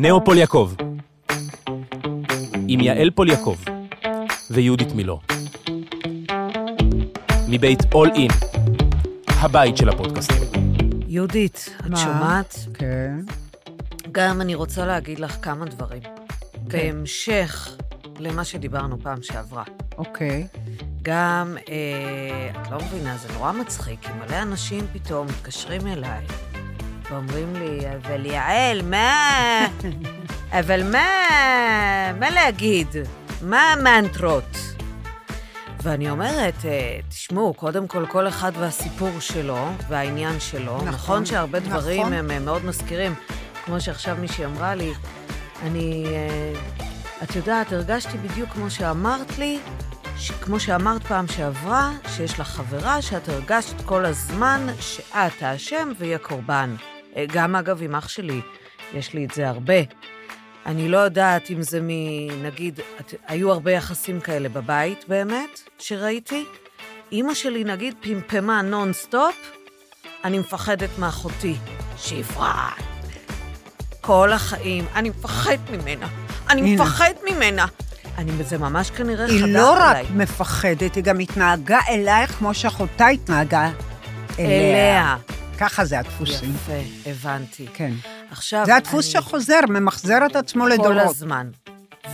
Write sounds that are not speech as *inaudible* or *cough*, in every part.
נאו פוליאקוב, עם יעל פוליאקוב ויהודית מילוא. מבית אול אין, הבית של הפודקאסטים. יהודית, את מה? שומעת? כן. גם אני רוצה להגיד לך כמה דברים. בהמשך למה שדיברנו פעם שעברה. אוקיי. גם, אה, את לא מבינה, זה נורא מצחיק, כי מלא אנשים פתאום מתקשרים אליי ואומרים לי, אבל יעל, מה... *laughs* אבל מה... מה להגיד? מה המנטרות? ואני אומרת, אה, תשמעו, קודם כל, כל אחד והסיפור שלו והעניין שלו. נכון, נכון שהרבה דברים נכון. הם אה, מאוד מזכירים. כמו שעכשיו מישהי אמרה לי, אני... אה, את יודעת, הרגשתי בדיוק כמו שאמרת לי, ש... כמו שאמרת פעם שעברה, שיש לך חברה שאת הרגשת כל הזמן שאת האשם והיא הקורבן. אה, גם, אגב, עם אח שלי, יש לי את זה הרבה. אני לא יודעת אם זה מ... נגיד, את, היו הרבה יחסים כאלה בבית, באמת, שראיתי. אימא שלי, נגיד, פמפמה נונסטופ, אני מפחדת מאחותי, שפרה. כל החיים, אני מפחד ממנה. אני. מפחד ממנה. אני, זה ממש כנראה חדר היא עליי. לא רק מפחדת, היא גם התנהגה אלייך כמו שאחותה התנהגה אליה. אליה. ככה זה הדפוסים. יפה, הבנתי. כן. עכשיו, זה הדפוס אני- שחוזר, ממחזר את עצמו כל לדורות. הזמן.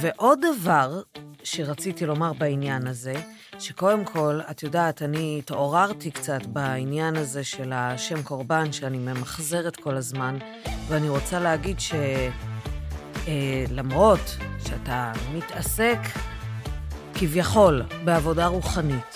ועוד דבר שרציתי לומר בעניין הזה, שקודם כל, את יודעת, אני התעוררתי קצת בעניין הזה של השם קורבן, שאני ממחזרת כל הזמן, ואני רוצה להגיד ש... אה, למרות שאתה מתעסק כביכול בעבודה רוחנית,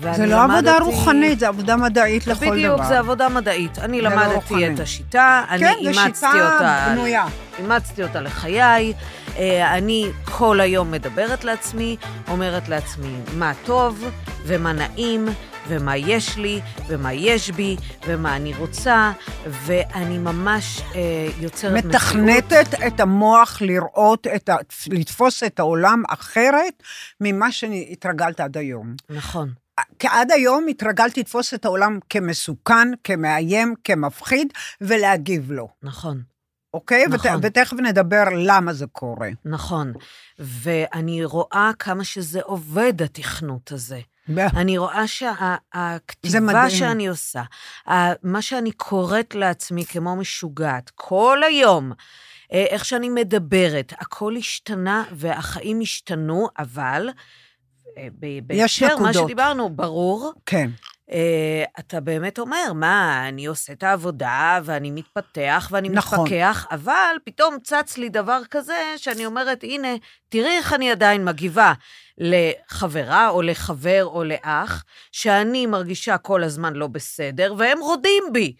זה לא עבודה למדתי- רוחנית, זה עבודה מדעית לכל דבר. בדיוק, זה עבודה מדעית. אני לא למדתי רוחני. את השיטה, אני כן, זו אימצתי שיטה אותה... בנויה. אימצתי אותה לחיי. אה, אני כל היום מדברת לעצמי, אומרת לעצמי מה טוב ומה נעים ומה יש לי ומה יש בי ומה אני רוצה, ואני ממש אה, יוצרת מציאות. מתכנתת את המוח לראות, את ה... לתפוס את העולם אחרת ממה שהתרגלת עד היום. נכון. כי עד היום התרגלתי לתפוס את העולם כמסוכן, כמאיים, כמפחיד, ולהגיב לו, נכון, אוקיי? נכון. ות, ותכף נדבר למה זה קורה. נכון. ואני רואה כמה שזה עובד, התכנות הזה. אני רואה שהכתיבה מדהים. שאני עושה, מה שאני קוראת לעצמי כמו משוגעת, כל היום, אה, איך שאני מדברת, הכל השתנה והחיים השתנו, אבל בהקשר מה. שדיברנו, ברור, כן. אה, אתה באמת אומר, מה, אני עושה את העבודה, ואני מתפתח, ואני נכון. מתפכח, אבל פתאום צץ לי דבר כזה, שאני אומרת, הנה, תראי איך אני עדיין מגיבה לחברה, או לחבר, או לאח, שאני מרגישה כל הזמן לא בסדר, והם רודים בי.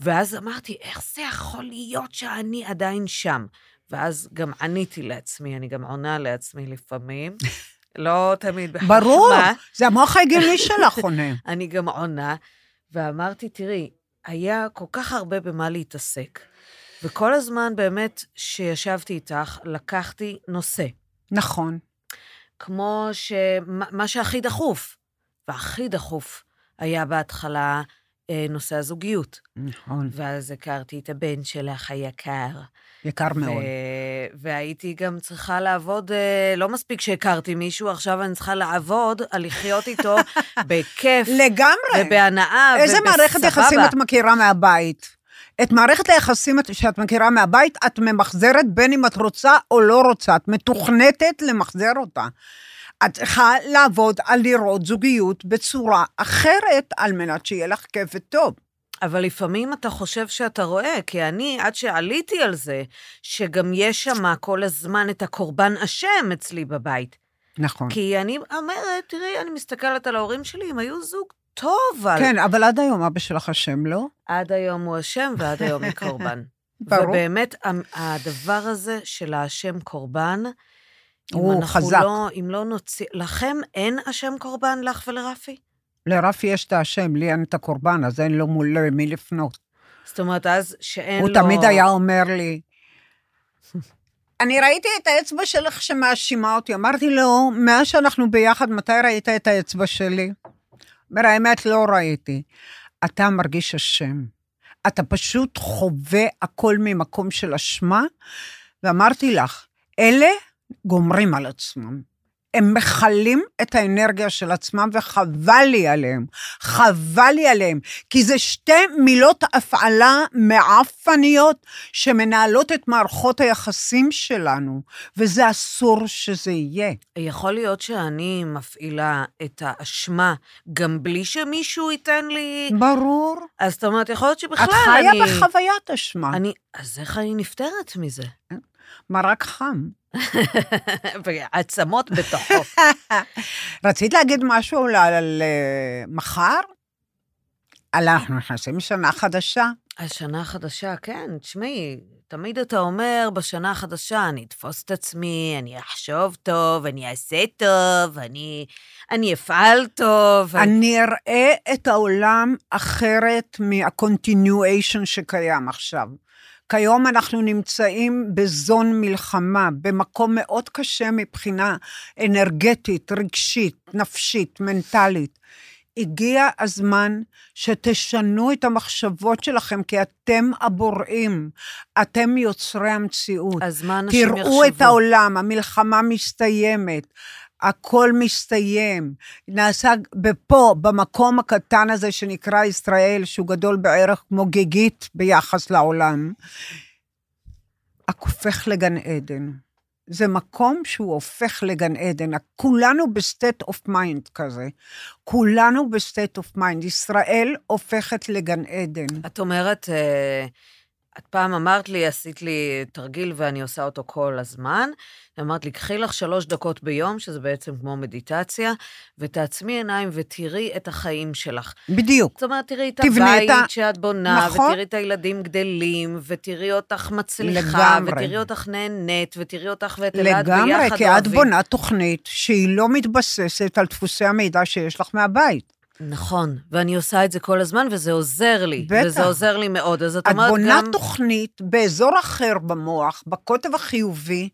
ואז אמרתי, איך זה יכול להיות שאני עדיין שם? ואז גם עניתי לעצמי, אני גם עונה לעצמי לפעמים. *laughs* לא תמיד בחוכמה. *laughs* ברור, זה המוח ההגיוני שלך *laughs* עונה. אני גם עונה, ואמרתי, תראי, היה כל כך הרבה במה להתעסק, וכל הזמן באמת שישבתי איתך, לקחתי נושא, נכון. כמו שמה מה שהכי דחוף, והכי דחוף היה בהתחלה נושא הזוגיות. נכון. ואז הכרתי את הבן שלך היקר. יקר מאוד. ו- והייתי גם צריכה לעבוד, אה, לא מספיק שהכרתי מישהו, עכשיו אני צריכה לעבוד על לחיות איתו *laughs* בכיף. לגמרי. ובהנאה איזה ובסבבה. מערכת יחסים את מכירה מהבית? את מערכת היחסים שאת מכירה מהבית, את ממחזרת בין אם את רוצה או לא רוצה, את מתוכנתת למחזר אותה. את צריכה לעבוד על לראות זוגיות בצורה אחרת, על מנת שיהיה לך כיף וטוב. אבל לפעמים אתה חושב שאתה רואה, כי אני, עד שעליתי על זה, שגם יש שם כל הזמן את הקורבן אשם אצלי בבית. נכון. כי אני אומרת, תראי, אני מסתכלת על ההורים שלי, הם היו זוג טוב, אבל... כן, אבל עד היום אבא שלך אשם, לא? עד היום הוא אשם ועד היום היא קורבן. *laughs* ברור. ובאמת, הדבר הזה של האשם קורבן, הוא חזק. לא, אם לא נוציא... לכם אין אשם קורבן, לך ולרפי? לרפי יש את האשם, לי אין את הקורבן, אז אין לו מול מי לפנות. זאת אומרת, אז שאין הוא לו... תמיד היה אומר לי, אני ראיתי את האצבע שלך שמאשימה אותי. אמרתי לו, מאז שאנחנו ביחד, מתי ראית את האצבע שלי? אומר, האמת, לא ראיתי. אתה מרגיש אשם. אתה פשוט חווה הכל ממקום של אשמה, ואמרתי לך, אלה גומרים על עצמם. הם מכלים את האנרגיה של עצמם, וחבל לי עליהם. חבל לי עליהם. כי זה שתי מילות הפעלה מעפניות שמנהלות את מערכות היחסים שלנו, וזה אסור שזה יהיה. יכול להיות שאני מפעילה את האשמה גם בלי שמישהו ייתן לי... ברור. אז זאת אומרת, יכול להיות שבכלל את חיה אני... בחוויית אשמה. אני... אז איך אני נפטרת מזה? מרק חם. *laughs* עצמות בתוכו. *laughs* רצית להגיד משהו על, על uh, מחר? אנחנו נכנסים לשנה חדשה. השנה החדשה, כן, תשמעי, תמיד אתה אומר, בשנה החדשה אני אתפוס את עצמי, אני אחשוב טוב, אני אעשה טוב, אני, אני אפעל טוב. אני אראה את העולם אחרת מה-continuation שקיים עכשיו. כיום אנחנו נמצאים בזון מלחמה, במקום מאוד קשה מבחינה אנרגטית, רגשית, נפשית, מנטלית. הגיע הזמן שתשנו את המחשבות שלכם, כי אתם הבוראים, אתם יוצרי המציאות. מה אנשים יחשבו? תראו את העולם, המלחמה מסתיימת. הכל מסתיים. נעשה פה, במקום הקטן הזה שנקרא ישראל, שהוא גדול בערך כמו גיגית ביחס לעולם, הופך לגן עדן. זה מקום שהוא הופך לגן עדן. כולנו ב state of mind כזה. כולנו ב state of mind. ישראל הופכת לגן עדן. את אומרת, אה, את פעם אמרת לי, עשית לי תרגיל ואני עושה אותו כל הזמן. אמרת לי, קחי לך שלוש דקות ביום, שזה בעצם כמו מדיטציה, ותעצמי עיניים ותראי את החיים שלך. בדיוק. זאת אומרת, תראי את הבית את ה- שאת בונה, נכון. ותראי את הילדים גדלים, ותראי אותך מצליחה, לגמרי. ותראי אותך נהנית, ותראי אותך ואת אלעד ביחד לגמרי, כי את אוהבים. בונה תוכנית שהיא לא מתבססת על דפוסי המידע שיש לך מהבית. נכון, ואני עושה את זה כל הזמן, וזה עוזר לי. בטח. וזה עוזר לי מאוד. אז את את אומרת בונה גם... תוכנית באזור אחר במוח, בקוטב החיובי,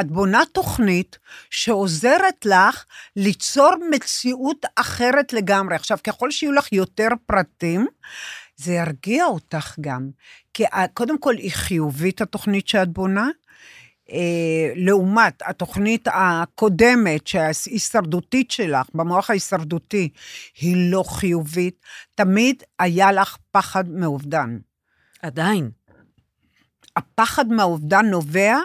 את בונה תוכנית שעוזרת לך ליצור מציאות אחרת לגמרי. עכשיו, ככל שיהיו לך יותר פרטים, זה ירגיע אותך גם. כי ה- קודם כל, היא חיובית, התוכנית שאת בונה, אה, לעומת התוכנית הקודמת, שההישרדותית שלך, במוח ההישרדותי, היא לא חיובית, תמיד היה לך פחד מאובדן. עדיין. הפחד מהאובדן נובע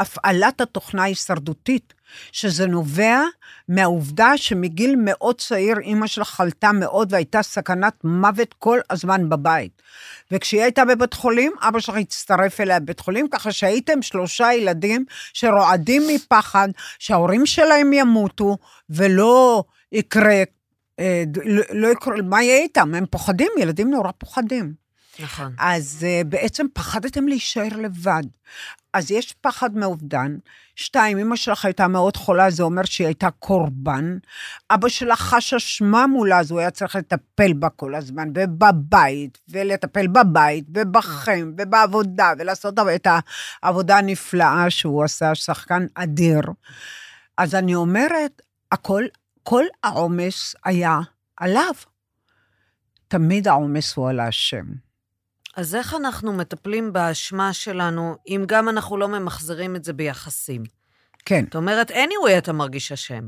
מהפעלת התוכנה ההישרדותית, שזה נובע מהעובדה שמגיל מאוד צעיר אימא שלך חלתה מאוד והייתה סכנת מוות כל הזמן בבית. וכשהיא הייתה בבית חולים, אבא שלך הצטרף אליה בבית חולים, ככה שהייתם שלושה ילדים שרועדים מפחד שההורים שלהם ימותו ולא יקרה, אה, לא, לא יקרה, מה יהיה איתם? הם פוחדים, ילדים נורא פוחדים. נכון. אז uh, בעצם פחדתם להישאר לבד. אז יש פחד מאובדן. שתיים, אמא שלך הייתה מאוד חולה, זה אומר שהיא הייתה קורבן. אבא שלך חש אשמה מולה, אז הוא היה צריך לטפל בה כל הזמן, ובבית, ולטפל בבית, ובכם, ובעבודה, ולעשות את העבודה הנפלאה שהוא עשה, שחקן אדיר. אז אני אומרת, הכל, כל העומס היה עליו. תמיד העומס הוא על השם. אז איך אנחנו מטפלים באשמה שלנו, אם גם אנחנו לא ממחזרים את זה ביחסים? כן. זאת אומרת, anyway אתה מרגיש אשם.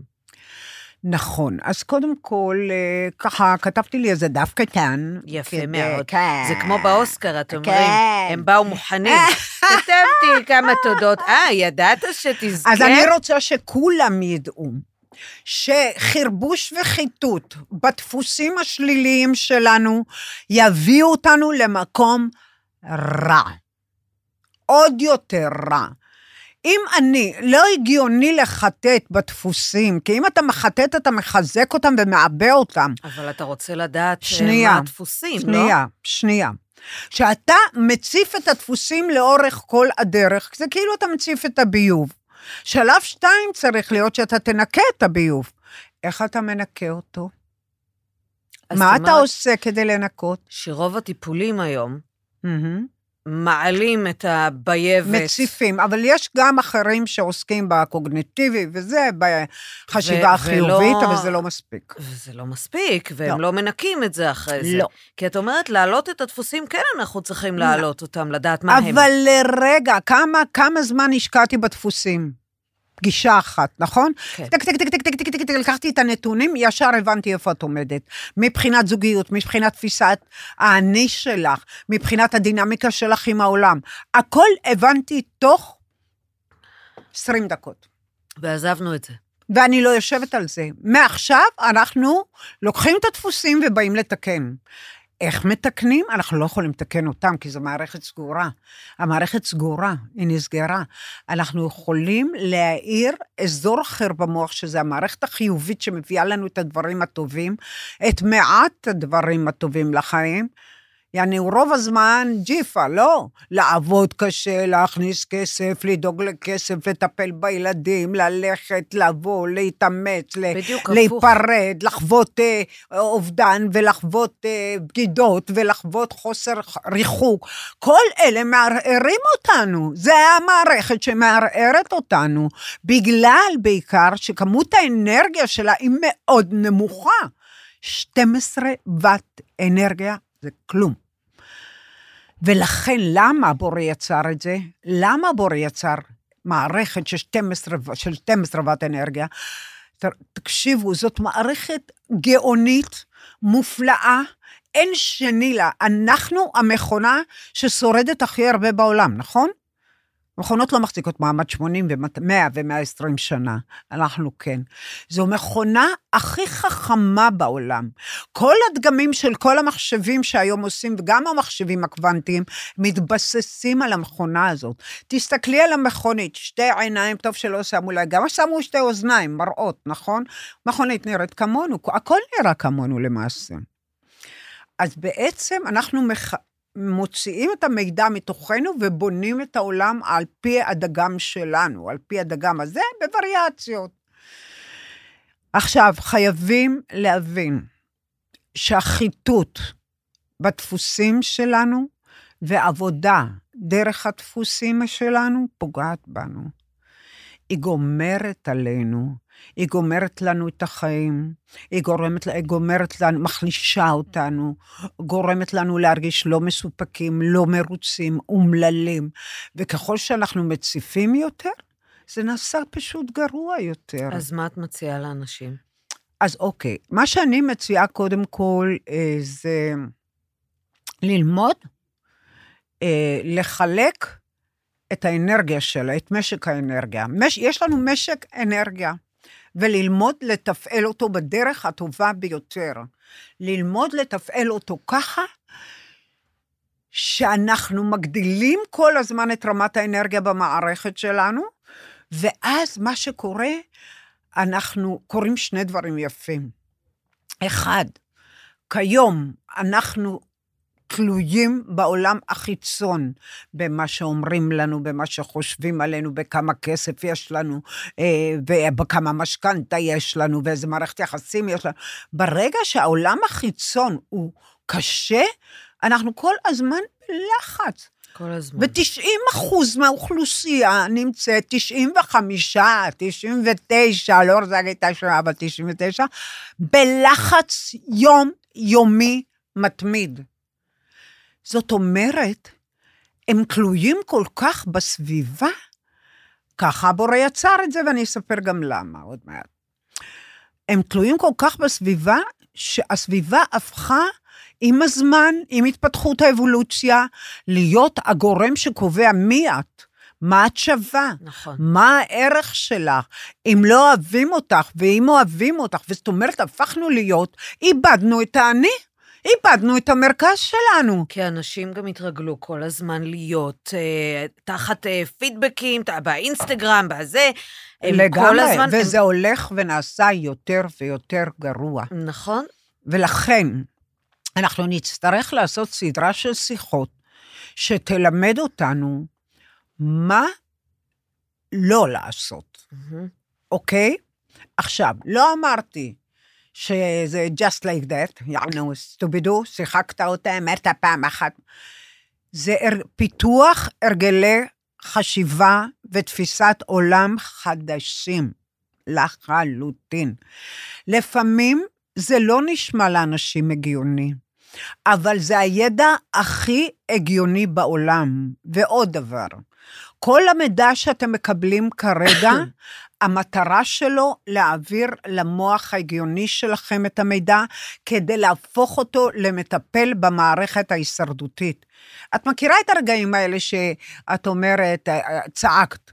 נכון. אז קודם כל, אה, ככה, כתבתי לי איזה דף קטן. יפה כדי- מאוד. כן. זה כמו באוסקר, אתם אומרים, כן. הם באו מוכנים. *laughs* כתבתי כמה תודות. אה, ידעת שתזכה? אז אני רוצה שכולם ידעו שחרבוש וחיטוט בדפוסים השליליים שלנו יביאו אותנו למקום רע. עוד יותר רע. אם אני, לא הגיוני לחטט בדפוסים, כי אם אתה מחטט, אתה מחזק אותם ומעבה אותם. אבל אתה רוצה לדעת אה, שנייה, מה הדפוסים, לא? שנייה, שנייה. כשאתה מציף את הדפוסים לאורך כל הדרך, זה כאילו אתה מציף את הביוב. שלב שתיים צריך להיות שאתה תנקה את הביוב. איך אתה מנקה אותו? מה אתה עושה כדי לנקות? שרוב הטיפולים היום, מהמם. מעלים את הבייבת. מציפים, אבל יש גם אחרים שעוסקים בקוגניטיבי וזה, בחשיבה ו- החיובית, ולא- אבל זה לא מספיק. וזה לא מספיק, והם לא. לא מנקים את זה אחרי זה. לא. כי את אומרת, להעלות את הדפוסים, כן, אנחנו צריכים להעלות אותם, לדעת מה הם. אבל לרגע, כמה, כמה זמן השקעתי בדפוסים? פגישה אחת, נכון? כן. טק, טק, טק, טק, טק, טק, לקחתי את הנתונים, ישר הבנתי איפה את עומדת. מבחינת זוגיות, מבחינת תפיסת האני שלך, מבחינת הדינמיקה שלך עם העולם. הכל הבנתי תוך 20 דקות. ועזבנו את זה. ואני לא יושבת על זה. מעכשיו אנחנו לוקחים את הדפוסים ובאים לתקן. איך מתקנים? אנחנו לא יכולים לתקן אותם, כי זו מערכת סגורה. המערכת סגורה, היא נסגרה. אנחנו יכולים להאיר אזור אחר במוח, שזה המערכת החיובית שמביאה לנו את הדברים הטובים, את מעט הדברים הטובים לחיים. יעני, רוב הזמן ג'יפה, לא. לעבוד קשה, להכניס כסף, לדאוג לכסף, לטפל בילדים, ללכת, לבוא, להתאמץ, בדיוק הפוך. להיפרד, לחוות אה, אובדן ולחוות אה, בגידות ולחוות חוסר ריחוק. כל אלה מערערים אותנו. זה המערכת שמערערת אותנו, בגלל בעיקר שכמות האנרגיה שלה היא מאוד נמוכה. 12 ואט אנרגיה זה כלום. ולכן, למה בורא יצר את זה? למה בורא יצר מערכת של 12, ו- של 12 ואט אנרגיה? תקשיבו, זאת מערכת גאונית, מופלאה, אין שני לה. אנחנו המכונה ששורדת הכי הרבה בעולם, נכון? מכונות לא מחזיקות מעמד 80 ו-100 ו-120 שנה, אנחנו כן. זו מכונה הכי חכמה בעולם. כל הדגמים של כל המחשבים שהיום עושים, וגם המחשבים הקוונטיים, מתבססים על המכונה הזאת. תסתכלי על המכונית, שתי עיניים, טוב שלא שמו לה, גם שמו שתי אוזניים, מראות, נכון? מכונית נראית כמונו, הכל נראה כמונו למעשה. אז בעצם אנחנו מח... מוציאים את המידע מתוכנו ובונים את העולם על פי הדגם שלנו, על פי הדגם הזה, בווריאציות. עכשיו, חייבים להבין שהחיטוט בדפוסים שלנו ועבודה דרך הדפוסים שלנו פוגעת בנו. היא גומרת עלינו, היא גומרת לנו את החיים, היא גורמת, היא גומרת לנו, מחלישה אותנו, גורמת לנו להרגיש לא מסופקים, לא מרוצים, אומללים. וככל שאנחנו מציפים יותר, זה נעשה פשוט גרוע יותר. אז מה את מציעה לאנשים? אז אוקיי, מה שאני מציעה קודם כל אה, זה ללמוד, אה, לחלק את האנרגיה שלה, את משק האנרגיה. מש, יש לנו משק אנרגיה, וללמוד לתפעל אותו בדרך הטובה ביותר. ללמוד לתפעל אותו ככה, שאנחנו מגדילים כל הזמן את רמת האנרגיה במערכת שלנו, ואז מה שקורה, אנחנו קוראים שני דברים יפים. אחד, כיום אנחנו תלויים בעולם החיצון, במה שאומרים לנו, במה שחושבים עלינו, בכמה כסף יש לנו, אה, ובכמה משכנתה יש לנו, ואיזה מערכת יחסים יש לנו. ברגע שהעולם החיצון הוא קשה, אנחנו כל הזמן בלחץ. כל הזמן. ו-90 אחוז מהאוכלוסייה נמצאת, 95, 99, לא רוצה להגיד את השעה, אבל 99, בלחץ יום-יומי מתמיד. זאת אומרת, הם תלויים כל כך בסביבה, ככה הבורא יצר את זה, ואני אספר גם למה עוד מעט. הם תלויים כל כך בסביבה, שהסביבה הפכה עם הזמן, עם התפתחות האבולוציה, להיות הגורם שקובע מי את, מה את שווה, נכון. מה הערך שלך. אם לא אוהבים אותך, ואם אוהבים אותך, זאת אומרת, הפכנו להיות, איבדנו את האני, איבדנו את המרכז שלנו. כי אנשים גם התרגלו כל הזמן להיות אה, תחת אה, פידבקים, ת- באינסטגרם, בזה. הם כל לגמרי, הזמן... וזה הולך ונעשה יותר ויותר גרוע. הם, נכון? ולכן, אנחנו נצטרך לעשות סדרה של שיחות שתלמד אותנו מה לא לעשות, מהמם. אוקיי? עכשיו, לא אמרתי שזה just like that, יענו, סטובידו, שיחקת אותה, אמרת פעם אחת. זה פיתוח הרגלי חשיבה ותפיסת עולם חדשים לחלוטין. לפעמים זה לא נשמע לאנשים הגיוני, אבל זה הידע הכי הגיוני בעולם. ועוד דבר, כל המידע שאתם מקבלים כרגע, *coughs* המטרה שלו להעביר למוח ההגיוני שלכם את המידע, כדי להפוך אותו למטפל במערכת ההישרדותית. את מכירה את הרגעים האלה שאת אומרת, אה, צעקת,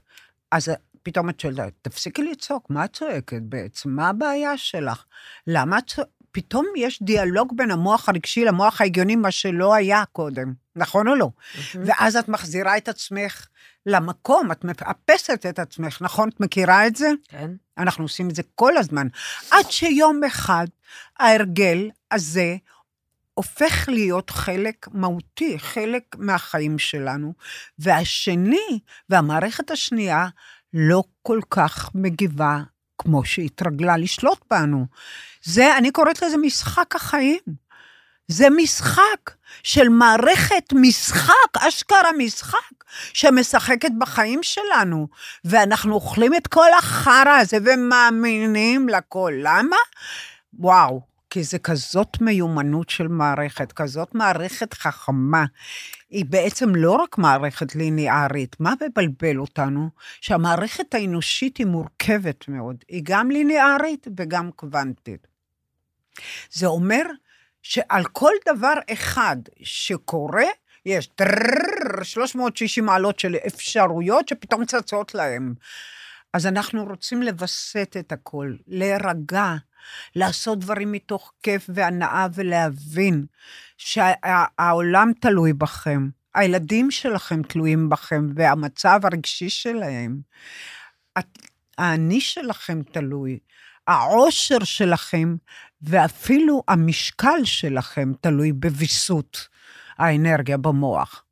אז פתאום את שואלת, תפסיקי לצעוק, מה את צועקת בעצם? מה הבעיה שלך? למה את צועקת? פתאום יש דיאלוג בין המוח הרגשי למוח ההגיוני, מה שלא היה קודם, נכון או לא? ואז את מחזירה את עצמך למקום, את מאפסת את עצמך, נכון? את מכירה את זה? כן. אנחנו עושים את זה כל הזמן. עד שיום אחד ההרגל הזה הופך להיות חלק מהותי, חלק מהחיים שלנו, והשני, והמערכת השנייה, לא כל כך מגיבה כמו שהתרגלה לשלוט בנו. זה, אני קוראת לזה משחק החיים. זה משחק של מערכת משחק, אשכרה משחק, שמשחקת בחיים שלנו. ואנחנו אוכלים את כל החרא הזה ומאמינים לכל. למה? וואו, כי זה כזאת מיומנות של מערכת, כזאת מערכת חכמה. היא בעצם לא רק מערכת ליניארית. מה מבלבל אותנו? שהמערכת האנושית היא מורכבת מאוד. היא גם ליניארית וגם קוונטית. זה אומר שעל כל דבר אחד שקורה, יש טרררר, 360 מעלות של אפשרויות שפתאום צצות להם. אז אנחנו רוצים לווסת את הכל, להירגע, לעשות דברים מתוך כיף והנאה ולהבין שהעולם תלוי בכם, הילדים שלכם תלויים בכם והמצב הרגשי שלהם. האני שלכם תלוי, העושר שלכם ואפילו המשקל שלכם תלוי בוויסות האנרגיה במוח.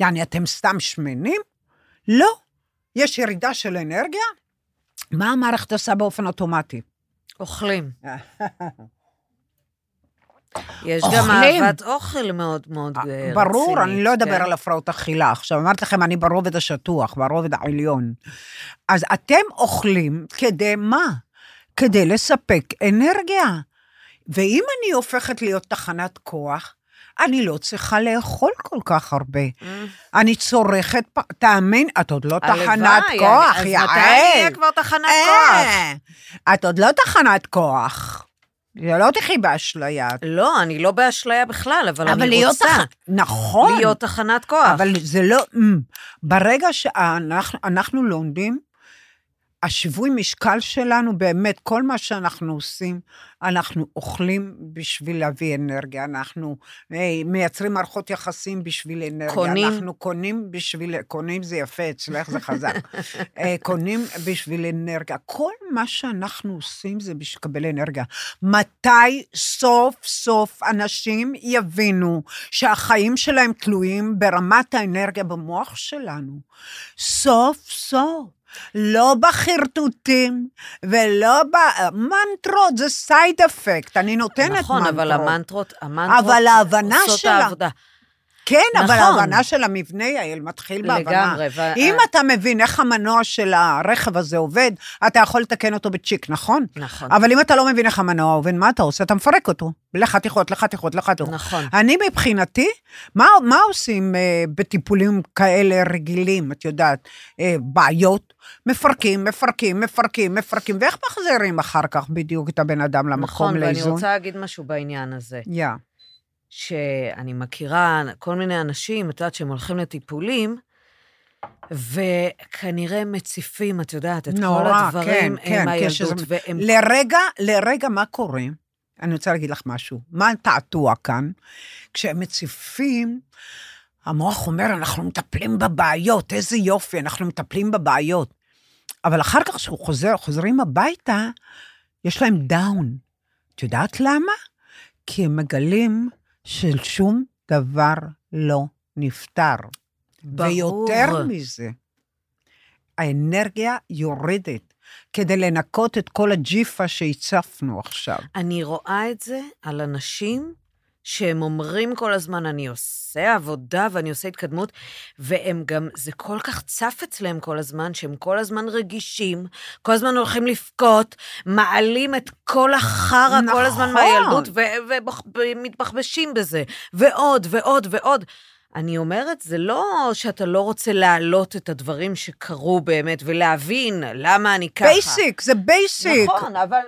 יעני, אתם סתם שמנים? לא. יש ירידה של אנרגיה? מה המערכת עושה באופן אוטומטי? אוכלים. *laughs* יש גם אוכלים. אהבת אוכל מאוד מאוד אה, רצינית. ברור, אני לא אדבר כן. על הפרעות אכילה. עכשיו, אמרתי לכם, אני ברובד השטוח, ברובד העליון. אז אתם אוכלים כדי מה? כדי לספק אנרגיה. ואם אני הופכת להיות תחנת כוח, אני לא צריכה לאכול כל כך הרבה. אה, אני צורכת, תאמין, את עוד לא תחנת כוח, אני- יעל. אז מתי אני אהיה כבר תחנת כוח? אה, את עוד לא תחנת כוח. לא תחי באשליה. לא, אני לא באשליה בכלל, אבל אני להיות רוצה תח- נכון. להיות תחנת כוח. אבל זה לא... ברגע שאנחנו אנחנו לומדים, השיווי משקל שלנו, באמת, כל מה שאנחנו עושים, אנחנו אוכלים בשביל להביא אנרגיה, אנחנו אה, מייצרים מערכות יחסים בשביל אנרגיה. קונים. אנחנו קונים בשביל... קונים זה יפה, אצלך זה חזק. אה, קונים בשביל אנרגיה. כל מה שאנחנו עושים זה בשביל לקבל אנרגיה. מתי סוף סוף אנשים יבינו שהחיים שלהם תלויים ברמת האנרגיה במוח שלנו? סוף סוף. לא בחרטוטים ולא במנטרות, זה סייד אפקט, אני נותנת נכון, מנטרות. אבל המנטרות, המנטרות אבל ההבנה עושות שלה- העבודה. כן, אבל נכון. ההבנה של המבנה, יעל, מתחיל בהבנה. לגמרי, ו- אם אתה מבין איך המנוע של הרכב הזה עובד, אתה יכול לתקן אותו בצ'יק, נכון? נכון. אבל אם אתה לא מבין איך המנוע עובד, מה אתה עושה? אתה מפרק אותו. לחתיכות, לחתיכות, לחתיכות. נכון. אני מבחינתי, מה, מה עושים אה, בטיפולים כאלה רגילים, את יודעת, אה, בעיות? מפרקים, מפרקים, מפרקים, מפרקים, ואיך מחזירים אחר כך בדיוק את הבן אדם למקום נכון, ואני לאיזון? רוצה להגיד משהו בעניין הזה. יא. שאני מכירה כל מיני אנשים, את יודעת, שהם הולכים לטיפולים, וכנראה מציפים, את יודעת, את כל נורא, הדברים כן, כן, עם הילדות, כשזה- והם... לרגע, לרגע, מה קורה? אני רוצה להגיד לך משהו. מה תעתוע כאן? כשהם מציפים, המוח אומר, אנחנו מטפלים בבעיות, איזה יופי, אנחנו מטפלים בבעיות. אבל אחר כך, כשהוא חוזר, חוזרים הביתה, יש להם דאון. את יודעת למה? כי הם מגלים ששום דבר לא נפתר. ברור. ויותר מזה, האנרגיה יורדת כדי לנקות את כל הג'יפה שהצפנו עכשיו. אני רואה את זה על אנשים שהם אומרים כל הזמן, אני עושה עבודה ואני עושה התקדמות, והם גם, זה כל כך צף אצלם כל הזמן, שהם כל הזמן רגישים, כל הזמן הולכים לבכות, מעלים את כל החרא כל הזמן נכון. מהילדות, ומתבחבשים בזה, ועוד ועוד ועוד. אני אומרת, זה לא שאתה לא רוצה להעלות את הדברים שקרו באמת, ולהבין למה אני ככה. basic, זה basic. נכון, אבל...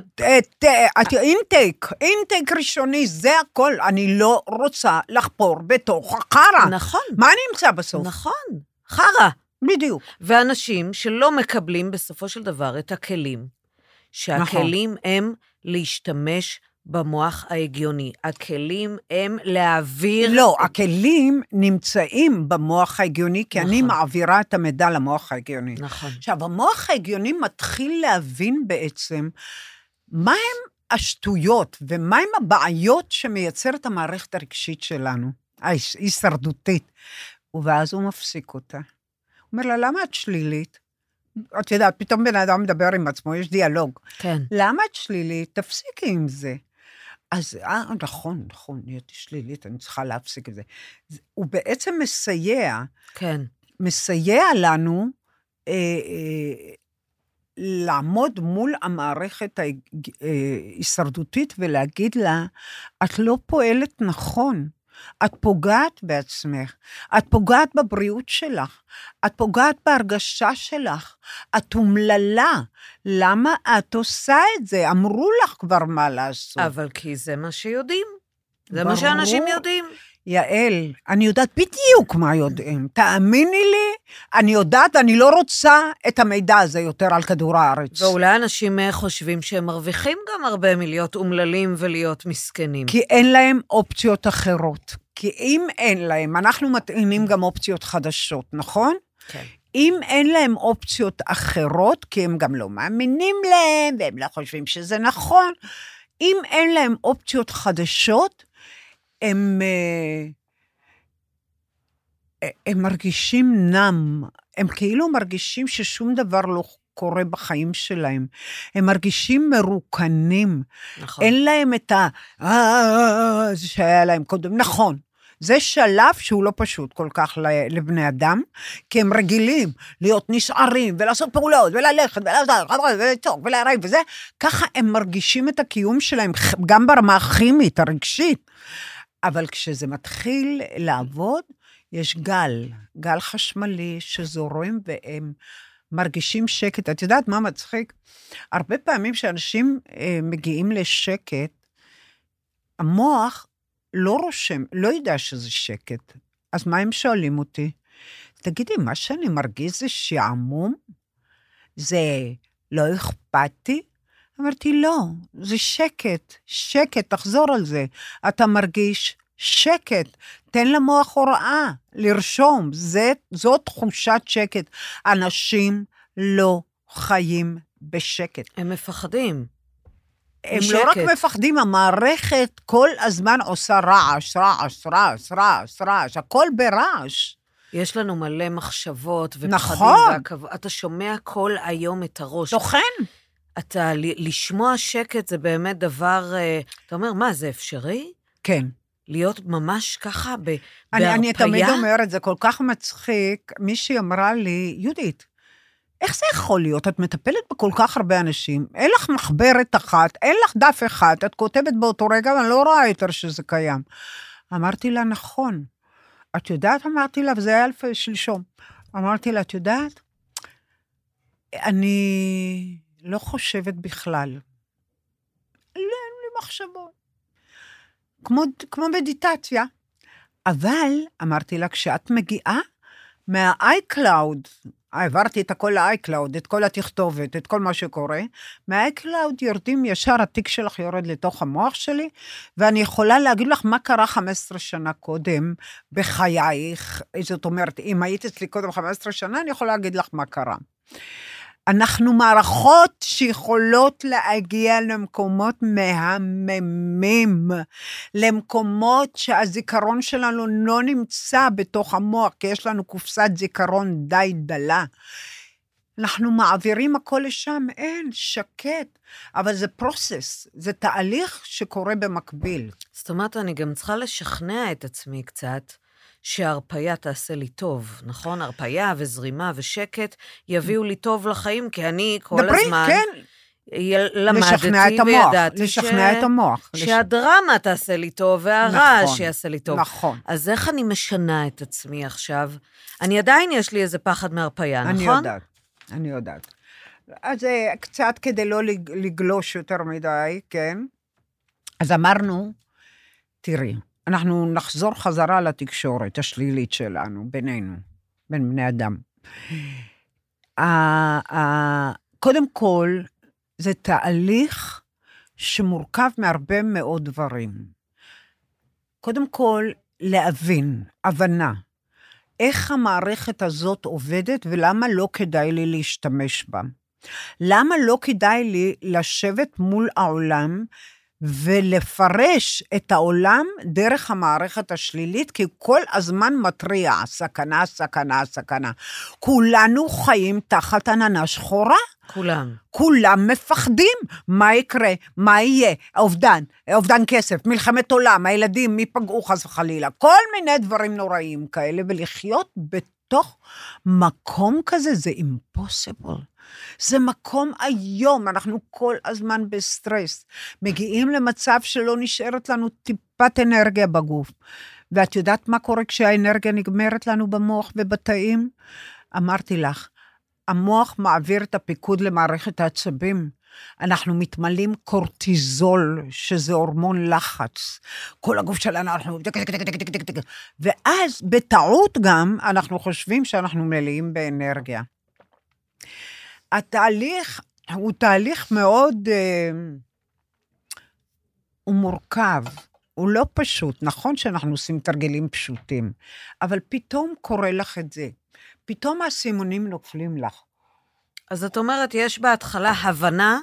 intake, intake ראשוני, זה הכל. אני לא רוצה לחפור בתוך החרא. נכון. מה נמצא בסוף? נכון, חרא. בדיוק. ואנשים שלא מקבלים בסופו של דבר את הכלים, שהכלים הם להשתמש במוח ההגיוני. הכלים הם להעביר... לא, הכלים נמצאים במוח ההגיוני, כי אני נכון. מעבירה את המידע למוח ההגיוני. נכון. עכשיו, המוח ההגיוני מתחיל להבין בעצם מה הם השטויות ומה הם הבעיות שמייצרת המערכת הרגשית שלנו, ההישרדותית. ואז הוא מפסיק אותה. הוא אומר לה, למה את שלילית? את יודעת, פתאום בן אדם מדבר עם עצמו, יש דיאלוג. כן. למה את שלילית? תפסיקי עם זה. אז, אה, נכון, נכון, נהייתי שלילית, אני צריכה להפסיק את זה. הוא בעצם מסייע, כן. מסייע לנו אה, אה, לעמוד מול המערכת ההישרדותית ולהגיד לה, את לא פועלת נכון. את פוגעת בעצמך, את פוגעת בבריאות שלך, את פוגעת בהרגשה שלך, את אומללה. למה את עושה את זה? אמרו לך כבר מה לעשות. אבל כי זה מה שיודעים. זה ברור. מה שאנשים יודעים. יעל, אני יודעת בדיוק מה יודעים. תאמיני לי, אני יודעת, אני לא רוצה את המידע הזה יותר על כדור הארץ. ואולי אנשים אה, חושבים שהם מרוויחים גם הרבה מלהיות אומללים ולהיות מסכנים. כי אין להם אופציות אחרות. כי אם אין להם, אנחנו מטעינים גם אופציות חדשות, נכון? כן. אם אין להם אופציות אחרות, כי הם גם לא מאמינים להם, והם לא חושבים שזה נכון, אם אין להם אופציות חדשות, הם, אה, הם מרגישים נם, הם כאילו מרגישים ששום דבר לא קורה בחיים שלהם. הם מרגישים מרוקנים. נכון. אין להם את ה... "אה", שהיה להם קודם. נכון, זה שלב שהוא לא פשוט כל כך לבני אדם, כי הם רגילים להיות נשארים ולעשות פעולות וללכת ולצעוק ולהרעיב וזה, ככה הם מרגישים את הקיום שלהם, גם ברמה הכימית, הרגשית. אבל כשזה מתחיל לעבוד, יש גל, גל חשמלי שזורם והם מרגישים שקט. את יודעת מה מצחיק? הרבה פעמים כשאנשים אה, מגיעים לשקט, המוח לא רושם, לא יודע שזה שקט. אז מה הם שואלים אותי? תגידי, מה שאני מרגיש זה שעמום? זה לא אכפתי? אמרתי, לא, זה שקט, שקט, תחזור על זה. אתה מרגיש שקט, תן למוח הוראה, לרשום, זה, זו תחושת שקט. אנשים לא חיים בשקט. הם מפחדים. הם משקט. לא רק מפחדים, המערכת כל הזמן עושה רעש, רעש, רעש, רעש, רעש, הכל ברעש. יש לנו מלא מחשבות ופחדים. נכון. והכב... אתה שומע כל היום את הראש. טוחן. אתה, לשמוע שקט זה באמת דבר, אה, אתה אומר, מה, זה אפשרי? כן. להיות ממש ככה ב- אני, אני תמיד בהרפייה? אומרת, זה כל כך מצחיק. מישהי אמרה לי, יהודית, איך זה יכול להיות? את מטפלת בכל כך הרבה אנשים, אין לך מחברת אחת, אין לך דף אחד, את כותבת באותו רגע, ואני לא רואה יותר שזה קיים. אמרתי לה, נכון. את יודעת, אמרתי לה, וזה היה לפ- שלשום. אמרתי לה, את יודעת, אני לא חושבת בכלל. לא, אין לי מחשבות. כמו, כמו מדיטציה. אבל, אמרתי לה, כשאת מגיעה מה-iCloud, העברתי את הכל ל-iCloud, את כל התכתובת, את כל מה שקורה, מה-iCloud יורדים ישר, התיק שלך יורד לתוך המוח שלי, ואני יכולה להגיד לך מה קרה 15 שנה קודם בחייך. זאת אומרת, אם היית אצלי קודם 15 שנה, אני יכולה להגיד לך מה קרה. אנחנו מערכות שיכולות להגיע למקומות מהממים, למקומות שהזיכרון שלנו לא נמצא בתוך המוח, כי יש לנו קופסת זיכרון די דלה. אנחנו מעבירים הכל לשם, אין, שקט. אבל זה פרוסס, זה תהליך שקורה במקביל. זאת אומרת, אני גם צריכה לשכנע את עצמי קצת שהרפייה תעשה לי טוב, נכון? הרפייה וזרימה ושקט יביאו לי טוב לחיים, כי אני כל דברי, הזמן... כן, י- למדתי לשכנע את המוח, וידעתי לשכנע את המוח. לש- שהדרמה תעשה לי טוב והרעש נכון, יעשה לי טוב. נכון. אז איך אני משנה את עצמי עכשיו? אני עדיין, יש לי איזה פחד מהרפייה, נכון? אני יודעת, אני יודעת. אז אה, קצת כדי לא לג- לגלוש יותר מדי, כן? אז אמרנו, תראי, אנחנו נחזור חזרה לתקשורת השלילית שלנו, בינינו, בין בני אדם. ה- ה- קודם כל, זה תהליך שמורכב מהרבה מאוד דברים. קודם כל, להבין, הבנה, איך המערכת הזאת עובדת ולמה לא כדאי לי להשתמש בה. למה לא כדאי לי לשבת מול העולם ולפרש את העולם דרך המערכת השלילית, כי כל הזמן מתריע, סכנה, סכנה, סכנה. כולנו חיים תחת עננה שחורה. כולם. כולם מפחדים. מה יקרה? מה יהיה? אובדן, אובדן כסף, מלחמת עולם, הילדים, מי פגעו חס וחלילה. כל מיני דברים נוראים כאלה, ולחיות בתוך מקום כזה זה impossible. זה מקום איום, אנחנו כל הזמן בסטרס. מגיעים למצב שלא נשארת לנו טיפת אנרגיה בגוף. ואת יודעת מה קורה כשהאנרגיה נגמרת לנו במוח ובתאים? אמרתי לך, המוח מעביר את הפיקוד למערכת העצבים. אנחנו מתמלאים קורטיזול, שזה הורמון לחץ. כל הגוף שלנו, אנחנו... ואז, בטעות גם, אנחנו חושבים שאנחנו מלאים באנרגיה. התהליך הוא תהליך מאוד... אה, הוא מורכב, הוא לא פשוט. נכון שאנחנו עושים תרגילים פשוטים, אבל פתאום קורה לך את זה. פתאום האסימונים נופלים לך. אז את אומרת, יש בהתחלה הבנה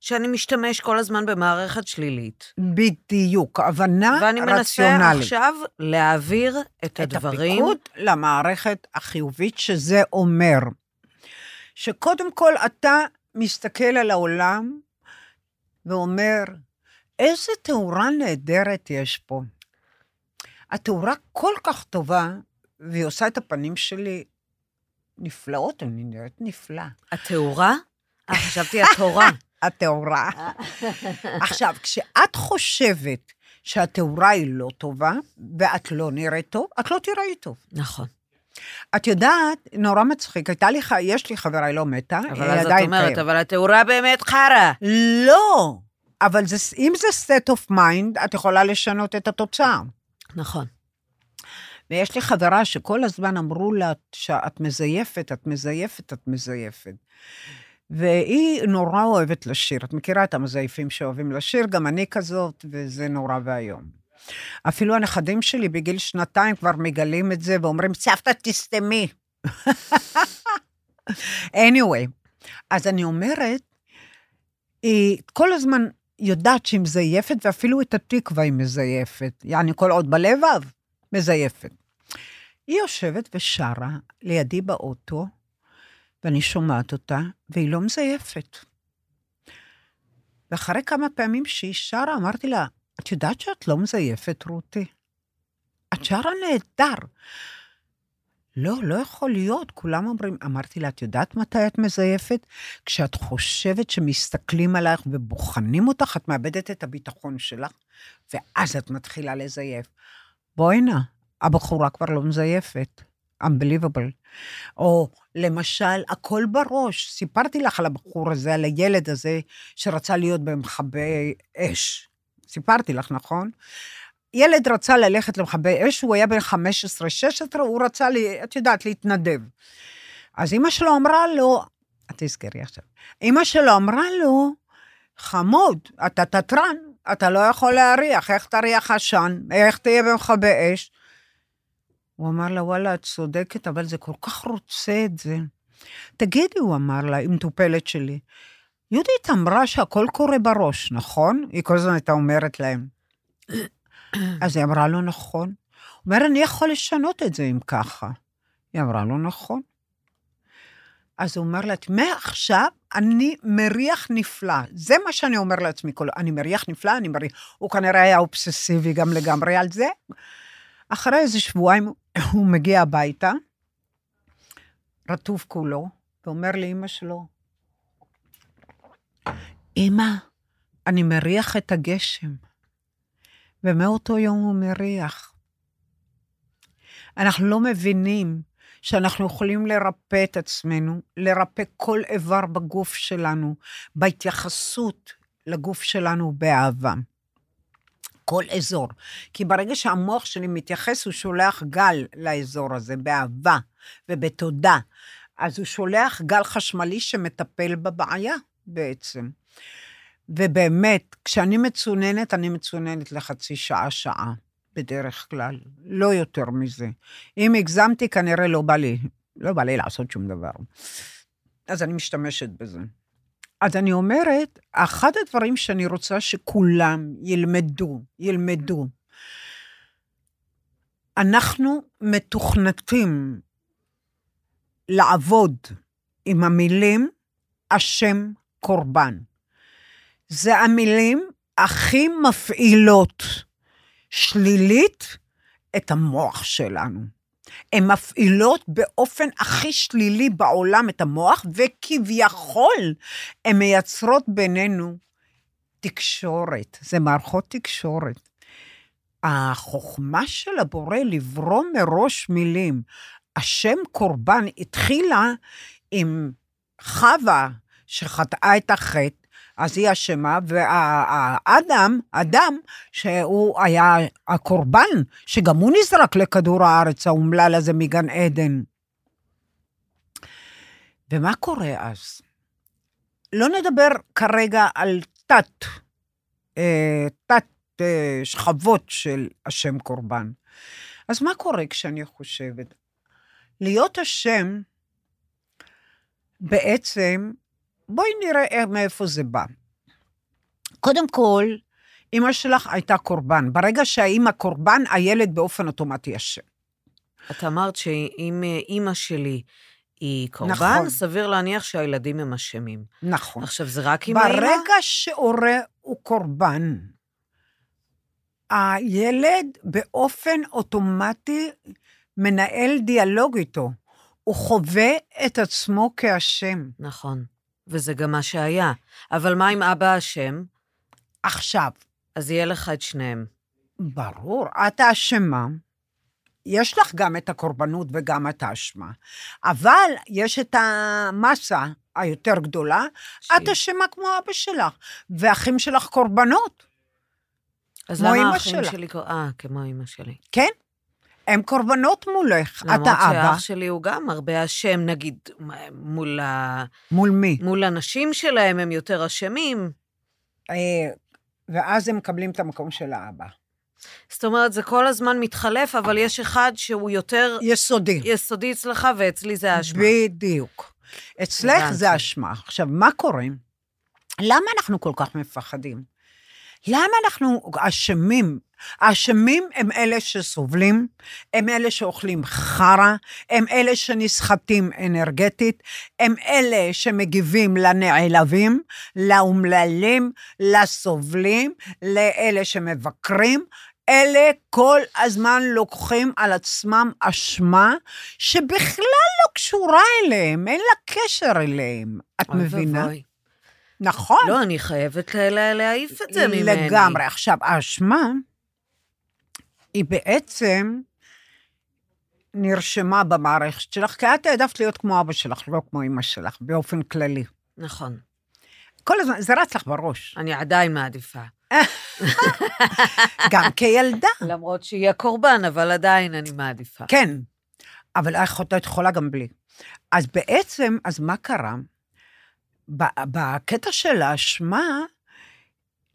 שאני משתמש כל הזמן במערכת שלילית. בדיוק, הבנה ואני מנסה רציונלית. עכשיו להעביר את את הדברים. הפיקוד למערכת החיובית, שזה אומר שקודם כל אתה מסתכל על העולם ואומר, איזה תאורה נהדרת יש פה. התאורה כל כך טובה, והיא עושה את הפנים שלי נפלאות, אני נראית נפלא. התאורה? אה, חשבתי התורה. *laughs* התאורה. עכשיו, כשאת חושבת שהתאורה היא לא טובה, ואת לא נראית טוב, את לא תראי טוב. נכון. את יודעת, נורא מצחיק, הייתה לי, יש לי חברה, היא לא מתה, אבל היא אז את עדיין אומרת, קיימת. אבל התאורה באמת חרא. לא, אבל זה, אם זה state of mind, את יכולה לשנות את התוצאה. נכון. ויש לי חברה שכל הזמן אמרו לה שאת מזייפת, את מזייפת, את מזייפת. והיא נורא אוהבת לשיר. את מכירה את המזייפים שאוהבים לשיר? גם אני כזאת, וזה נורא ואיום. אפילו הנכדים שלי בגיל שנתיים כבר מגלים את זה ואומרים, סבתא, תסתמי. *laughs* anyway, אז אני אומרת, היא כל הזמן יודעת שהיא מזייפת, ואפילו את התקווה היא מזייפת. יעני, כל עוד בלבב, מזייפת. היא יושבת ושרה לידי באוטו, ואני שומעת אותה, והיא לא מזייפת. ואחרי כמה פעמים שהיא שרה, אמרתי לה, את יודעת שאת לא מזייפת, רותי? את שרה נהדר. לא, לא יכול להיות, כולם אומרים, אמרתי לה, את יודעת מתי את מזייפת? כשאת חושבת שמסתכלים עלייך ובוחנים אותך, את מאבדת את הביטחון שלך, ואז את מתחילה לזייף. בואי נא, הבחורה כבר לא מזייפת. Unbelievable. או למשל, הכל בראש. סיפרתי לך על הבחור הזה, על הילד הזה שרצה להיות במכבי אש. סיפרתי לך, נכון? ילד רצה ללכת למכבי אש, הוא היה בן 15-16, הוא רצה, לי, את יודעת, להתנדב. אז אימא שלו אמרה לו, את תזכרי עכשיו, אימא שלו אמרה לו, חמוד, אתה תתרן, אתה לא יכול להריח, איך תריח עשן, איך תהיה במכבי אש? הוא אמר לה, וואלה, את צודקת, אבל זה כל כך רוצה את זה. תגידי, הוא אמר לה, היא מטופלת שלי, יהודית אמרה שהכל קורה בראש, נכון? היא כל הזמן הייתה אומרת להם. *coughs* אז היא אמרה לו, נכון. הוא אומר, אני יכול לשנות את זה אם ככה. היא אמרה לו, נכון. אז הוא אומר לעצמי, מעכשיו אני מריח נפלא. זה מה שאני אומר לעצמי, כל... אני מריח נפלא, אני מריח... הוא כנראה היה אובססיבי גם לגמרי על זה. אחרי איזה שבועיים *coughs* הוא מגיע הביתה, רטוב כולו, ואומר לאימא שלו, אמא, אני מריח את הגשם. ומאותו יום הוא מריח. אנחנו לא מבינים שאנחנו יכולים לרפא את עצמנו, לרפא כל איבר בגוף שלנו, בהתייחסות לגוף שלנו באהבה. כל אזור. כי ברגע שהמוח שלי מתייחס, הוא שולח גל לאזור הזה, באהבה ובתודה. אז הוא שולח גל חשמלי שמטפל בבעיה בעצם. ובאמת, כשאני מצוננת, אני מצוננת לחצי שעה, שעה, בדרך כלל, לא יותר מזה. אם הגזמתי, כנראה לא בא לי, לא בא לי לעשות שום דבר. אז אני משתמשת בזה. אז אני אומרת, אחד הדברים שאני רוצה שכולם ילמדו, ילמדו, אנחנו מתוכנתים לעבוד עם המילים השם קורבן. זה המילים הכי מפעילות שלילית את המוח שלנו. הן מפעילות באופן הכי שלילי בעולם את המוח, וכביכול הן מייצרות בינינו תקשורת. זה מערכות תקשורת. החוכמה של הבורא לברוא מראש מילים. השם קורבן התחילה עם חווה שחטאה את החטא, אז היא אשמה, והאדם, אדם, שהוא היה הקורבן, שגם הוא נזרק לכדור הארץ האומלל הזה מגן עדן. ומה קורה אז? לא נדבר כרגע על תת, אה, תת אה, שכבות של השם קורבן. אז מה קורה כשאני חושבת? להיות השם, בעצם בואי נראה מאיפה זה בא. קודם כל, אימא שלך הייתה קורבן. ברגע שהאימא קורבן, הילד באופן אוטומטי אשם. את אמרת שאם אימא שלי היא קורבן, נכון. סביר להניח שהילדים הם אשמים. נכון. עכשיו, זה רק עם האימא? ברגע שהורה הוא קורבן, הילד באופן אוטומטי מנהל דיאלוג איתו. הוא חווה את עצמו כאשם. נכון. וזה גם מה שהיה. אבל מה אם אבא אשם? עכשיו, אז יהיה לך את שניהם. ברור, את האשמה. יש לך גם את הקורבנות וגם את האשמה. אבל יש את המסה היותר גדולה, שהיא- את אשמה כמו אבא שלך, ואחים שלך קורבנות, אז למה האחים שלך. שלי... קור- אה, כמו אמא שלי. כן? הם קורבנות מולך. את למרות האבא, שהאח שלי הוא גם הרבה אשם, נגיד, מול, ה... מול מי? מול הנשים שלהם הם יותר אשמים. אה, ואז הם מקבלים את המקום של האבא. זאת אומרת, זה כל הזמן מתחלף, אבל יש אחד שהוא יותר יסודי. יסודי אצלך, ואצלי זה האשמה. בדיוק. אצלך. זה אשמה. עכשיו, מה קורה? למה אנחנו כל כך מפחדים? למה אנחנו אשמים? האשמים הם אלה שסובלים, הם אלה שאוכלים חרא, הם אלה שנסחטים אנרגטית, הם אלה שמגיבים לנעלבים, לאומללים, לסובלים, לאלה שמבקרים. אלה כל הזמן לוקחים על עצמם אשמה שבכלל לא קשורה אליהם, אין לה קשר אליהם. את מבינה? ואבוי. נכון. לא, אני חייבת לה- לה- להעיף את זה ממני. לגמרי. עכשיו, האשמה היא בעצם נרשמה במערכת שלך, כי את העדפת להיות כמו אבא שלך, לא כמו אמא שלך, באופן כללי. נכון. כל הזמן, זה רץ לך בראש. אני עדיין מעדיפה. *laughs* גם כילדה. למרות שהיא הקורבן, אבל עדיין אני מעדיפה. כן, אבל את יכולה גם בלי. אז בעצם, אז מה קרה? בקטע של האשמה,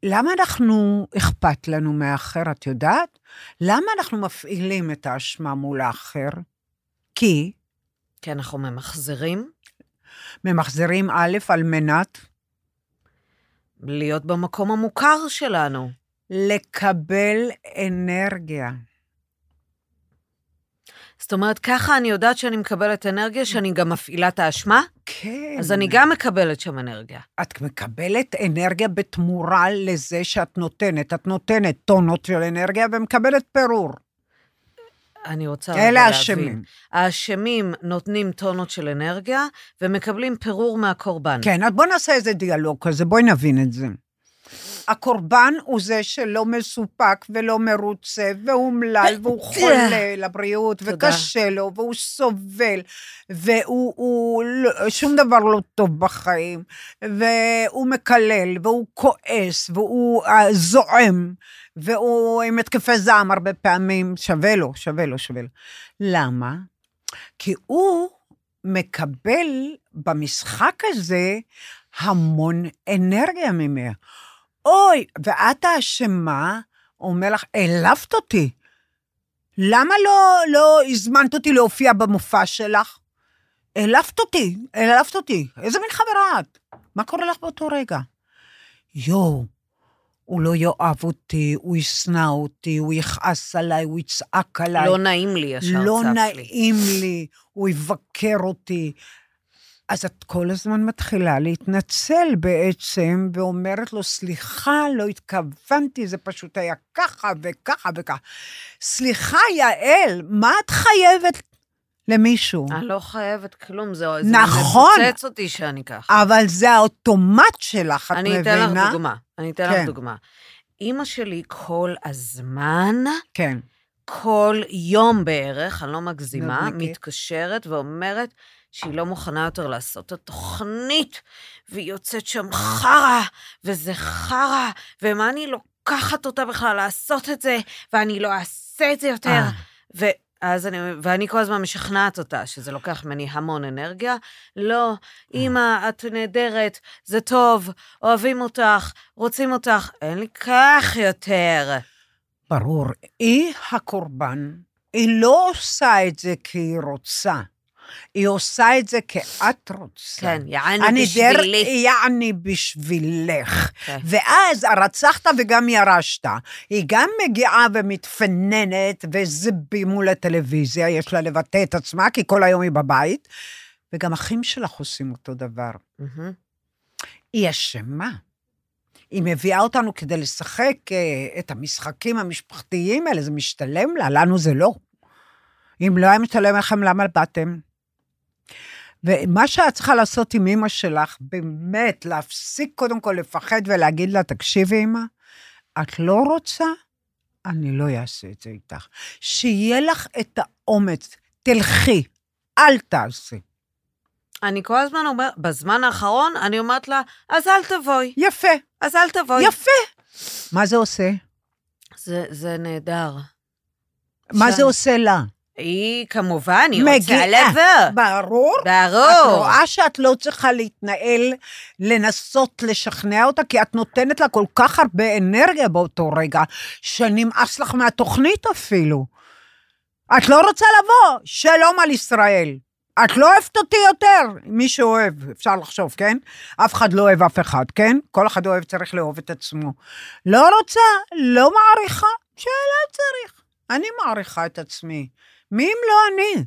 למה אנחנו, אכפת לנו מהאחר, את יודעת? למה אנחנו מפעילים את האשמה מול האחר? כי כי אנחנו ממחזרים, ממחזרים א', על מנת להיות במקום המוכר שלנו. לקבל אנרגיה. זאת אומרת, ככה אני יודעת שאני מקבלת אנרגיה, שאני גם מפעילה את האשמה, כן. אז אני גם מקבלת שם אנרגיה. את מקבלת אנרגיה בתמורה לזה שאת נותנת. את נותנת טונות של אנרגיה ומקבלת פירור. אני רוצה אלה להבין. אשמים. האשמים נותנים טונות של אנרגיה ומקבלים פירור מהקורבן. כן, אז בואי נעשה איזה דיאלוג כזה, בואי נבין את זה. הקורבן הוא זה שלא מסופק ולא מרוצה, והוא אומלל, והוא *laughs* חולה לבריאות. וקשה לו, והוא סובל, והוא הוא, לא- שום דבר לא טוב בחיים, והוא מקלל, והוא כועס, והוא אה, זועם, והוא עם התקפי זעם הרבה פעמים, שווה לו, שווה לו, שווה לו. למה? כי הוא מקבל במשחק הזה המון אנרגיה ממך. אוי, ואת האשמה, הוא אומר לך, העלבת אותי. למה לא, לא הזמנת אותי להופיע במופע שלך? העלבת אותי, העלבת אותי. איזה מין חברה את? מה קורה לך באותו רגע? יואו, הוא לא יאהב אותי, הוא ישנא אותי, הוא יכעס עליי, הוא יצעק עליי. לא נעים לי ישר לא צף לי. נעים לי, הוא יבקר אותי. אז את כל הזמן מתחילה להתנצל בעצם, ואומרת לו, סליחה, לא התכוונתי, זה פשוט היה ככה וככה וככה. סליחה, יעל, מה את חייבת למישהו? אני לא חייבת כלום, זה, זה נכון. מפוצץ אותי שאני ככה. אבל זה האוטומט שלך, את אני מבינה? אתן לך דוגמה, אני אתן כן. לך דוגמה. אימא שלי כל הזמן, כן. כל יום בערך, אני לא מגזימה. מתקשרת ואומרת שהיא לא מוכנה יותר לעשות את התוכנית, והיא יוצאת שם חרא, וזה חרא, ומה אני לוקחת אותה בכלל לעשות את זה, ואני לא אעשה את זה יותר. אה. ואז אני, ואני כל הזמן משכנעת אותה שזה לוקח ממני המון אנרגיה. לא, אמא, את נהדרת, זה טוב, אוהבים אותך, רוצים אותך, אין לי כך יותר. ברור. היא הקורבן, היא לא עושה את זה כי היא רוצה. היא עושה את זה כי את רוצה. כן, יעני אני דר- בשבילי. יעני בשבילך. כן. ואז הרצחת וגם ירשת. היא גם מגיעה ומתפננת, וזבי מול הטלוויזיה, יש לה לבטא את עצמה, כי כל היום היא בבית, וגם אחים שלך עושים אותו דבר. היא אשמה. היא מביאה אותנו כדי לשחק אה, את המשחקים המשפחתיים האלה, זה משתלם לה, לנו זה לא. אם לא היה משתלם לכם, למה באתם? ומה שאת צריכה לעשות עם אימא שלך, באמת, להפסיק קודם כל לפחד ולהגיד לה, תקשיבי, אימא, את לא רוצה? אני לא אעשה את זה איתך. שיהיה לך את האומץ, תלכי, אל תעשי. אני כל הזמן אומרת, בזמן האחרון, אני אומרת לה, אז אל תבואי, יפה, אז אל תבואי. יפה. מה זה עושה? זה, זה נהדר. מה שם. זה עושה לה? היא כמובן, היא רוצה מגיעה. לבוא. ברור. את ברור. רואה שאת לא צריכה להתנהל, לנסות לשכנע אותה, כי את נותנת לה כל כך הרבה אנרגיה באותו רגע, שנמאס לך מהתוכנית אפילו. את לא רוצה לבוא, שלום על ישראל. את לא אוהבת אותי יותר. מי שאוהב, אפשר לחשוב, כן? אף אחד לא אוהב אף אחד, כן? כל אחד אוהב צריך לאהוב את עצמו. לא רוצה, לא מעריכה, שלא צריך. אני מעריכה את עצמי. מי אם לא אני?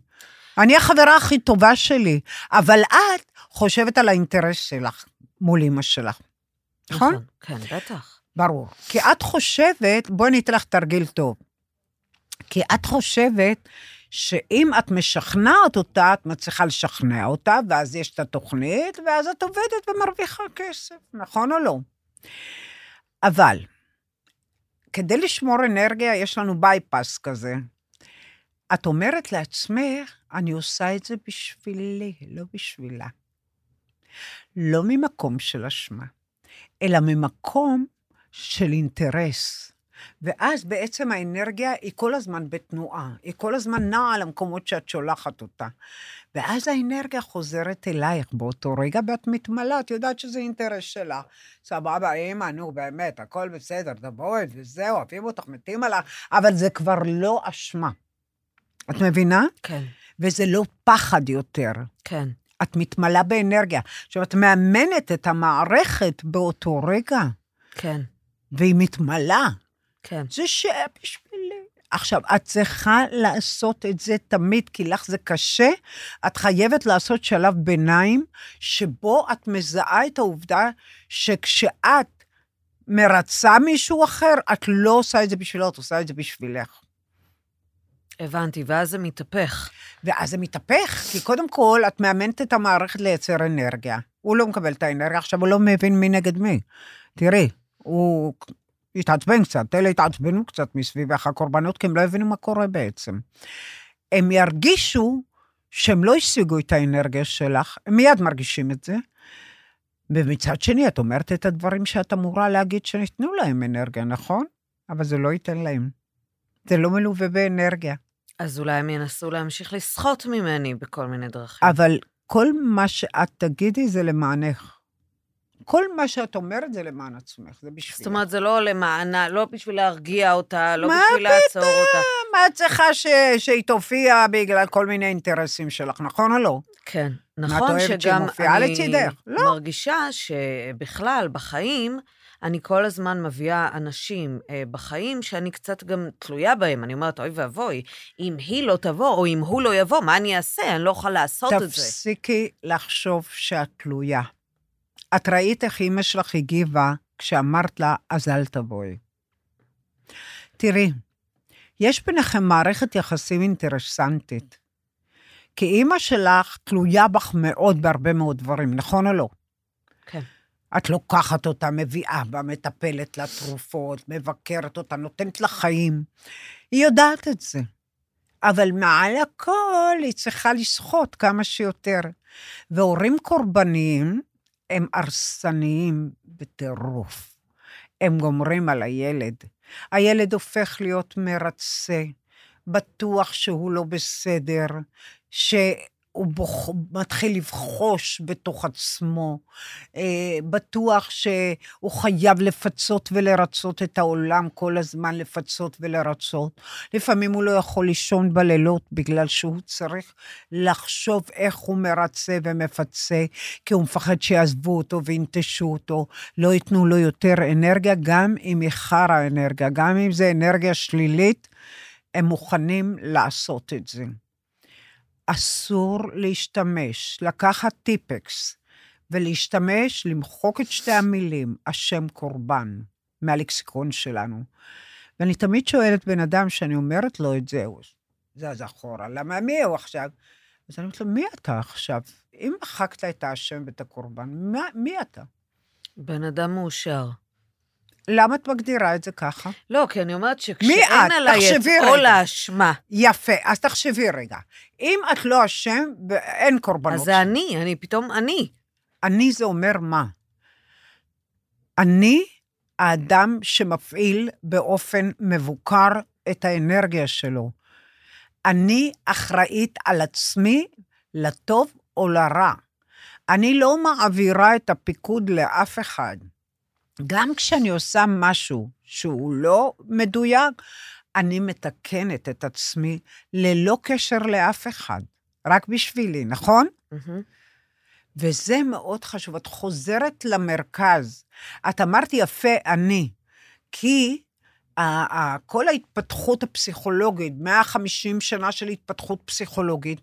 אני החברה הכי טובה שלי, אבל את חושבת על האינטרס שלך מול אמא שלך. נכון? כן, בטח. ברור. כי את חושבת, בואי אני אתן לך תרגיל טוב. כי את חושבת שאם את משכנעת אותה, את מצליחה לשכנע אותה, ואז יש את התוכנית, ואז את עובדת ומרוויחה כסף, נכון או לא? אבל, כדי לשמור אנרגיה, יש לנו בייפס כזה. את אומרת לעצמך, אני עושה את זה בשבילי, לא בשבילה. לא ממקום של אשמה, אלא ממקום של אינטרס. ואז בעצם האנרגיה היא כל הזמן בתנועה, היא כל הזמן נעה למקומות שאת שולחת אותה. ואז האנרגיה חוזרת אלייך באותו רגע, ואת מתמלאה, את יודעת שזה אינטרס שלה. סבבה, אימא, נו, באמת, הכל בסדר, תבואי, וזהו, אוהבים אותך, מתים עליך, אבל זה כבר לא אשמה. את מבינה? כן, וזה לא פחד יותר. כן. את מתמלאה באנרגיה. עכשיו, את מאמנת את המערכת באותו רגע, כן, והיא מתמלאה. כן. זה שבשבילי. עכשיו, את צריכה לעשות את זה תמיד, כי לך זה קשה. את חייבת לעשות שלב ביניים, שבו את מזהה את העובדה שכשאת מרצה מישהו אחר, את לא עושה את זה בשבילו, את עושה את זה בשבילך. הבנתי, ואז זה מתהפך. ואז זה מתהפך, כי קודם כל, את מאמנת את המערכת לייצר אנרגיה. הוא לא מקבל את האנרגיה, עכשיו הוא לא מבין מי נגד מי. תראי, הוא התעצבן קצת, אלה התעצבנו קצת מסביבך הקורבנות, כי הם לא הבינו מה קורה בעצם. הם ירגישו שהם לא השיגו את האנרגיה שלך, הם מיד מרגישים את זה. ומצד שני, את אומרת את הדברים שאת אמורה להגיד שניתנו להם אנרגיה, נכון? אבל זה לא ייתן להם. זה לא מלווה באנרגיה. אז אולי הם ינסו להמשיך לסחוט ממני בכל מיני דרכים. אבל כל מה שאת תגידי זה למענך. כל מה שאת אומרת זה למען עצמך, זה בשבילך. זאת אומרת, זה לא למענה, לא בשביל להרגיע אותה, לא בשביל לעצור אותה. מה את צריכה ש... שהיא תופיע בגלל כל מיני אינטרסים שלך, נכון או לא? כן, נכון שגם אני לצידך? לא. מרגישה שבכלל, בחיים, אני כל הזמן מביאה אנשים אה, בחיים שאני קצת גם תלויה בהם. אני אומרת, אוי ואבוי, אם היא לא תבוא, או אם הוא לא יבוא, מה אני אעשה? אני לא יכולה לעשות את זה. תפסיקי לחשוב שאת תלויה. את ראית איך אימא שלך הגיבה כשאמרת לה, אז אל תבואי. תראי, יש ביניכם מערכת יחסים אינטרסנטית. כי אימא שלך תלויה בך מאוד בהרבה מאוד דברים, נכון או לא? כן. את לוקחת אותה, מביאה בה, מטפלת לה תרופות, מבקרת אותה, נותנת לה חיים. היא יודעת את זה. אבל מעל הכל היא צריכה לסחוט כמה שיותר. והורים קורבניים הם הרסניים בטירוף. הם גומרים על הילד. הילד הופך להיות מרצה, בטוח שהוא לא בסדר, שהוא בוח, מתחיל לבחוש בתוך עצמו, אה, בטוח שהוא חייב לפצות ולרצות את העולם כל הזמן, לפצות ולרצות. לפעמים הוא לא יכול לישון בלילות בגלל שהוא צריך לחשוב איך הוא מרצה ומפצה, כי הוא מפחד שיעזבו אותו וינטשו אותו, לא ייתנו לו יותר אנרגיה, גם אם היא חרא אנרגיה, גם אם זה אנרגיה שלילית, הם מוכנים לעשות את זה. אסור להשתמש, לקחת טיפקס ולהשתמש, למחוק את שתי המילים, השם קורבן, מהלקסיקון שלנו. ואני תמיד שואלת בן אדם שאני אומרת לו את זה, הוא זז אחורה, למה מי הוא עכשיו? אז אני אומרת לו, מי אתה עכשיו? אם מחקת את האשם ואת הקורבן, מי אתה? בן אדם מאושר. למה את מגדירה את זה ככה? לא, כי אני אומרת שכשאין? עליי את רגע. האשמה, יפה, אז תחשבי רגע. אם את לא אשם, אין קורבנות. אז זה אני, אני פתאום אני. אני זה אומר מה? אני האדם שמפעיל באופן מבוקר את האנרגיה שלו. אני אחראית על עצמי לטוב או לרע. אני לא מעבירה את הפיקוד לאף אחד. גם כשאני עושה משהו שהוא לא מדויק, אני מתקנת את עצמי ללא קשר לאף אחד, רק בשבילי, נכון? מהמם. וזה מאוד חשוב. את חוזרת למרכז. את אמרת יפה, אני, כי כל ההתפתחות הפסיכולוגית, 150 שנה של התפתחות פסיכולוגית,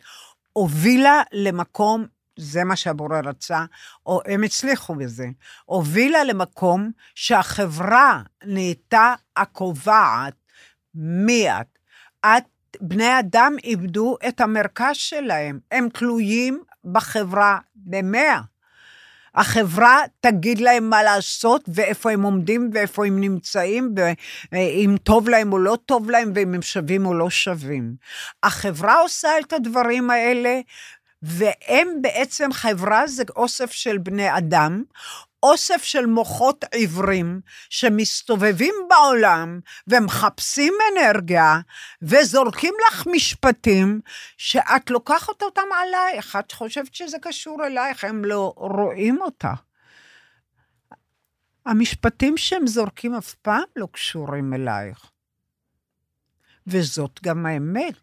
הובילה למקום, זה מה שהבורא רצה, או הם הצליחו בזה, הובילה למקום שהחברה נהייתה הקובעת מי את. את, בני אדם איבדו את המרכז שלהם, הם תלויים בחברה במאה. החברה תגיד להם מה לעשות, ואיפה הם עומדים, ואיפה הם נמצאים, ואם טוב להם או לא טוב להם, ואם הם שווים או לא שווים. החברה עושה את הדברים האלה, והם בעצם, חברה זה אוסף של בני אדם, אוסף של מוחות עיוורים שמסתובבים בעולם ומחפשים אנרגיה וזורקים לך משפטים שאת לוקחת אותם עלייך, את חושבת שזה קשור אלייך, הם לא רואים אותה. המשפטים שהם זורקים אף פעם לא קשורים אלייך. וזאת גם האמת.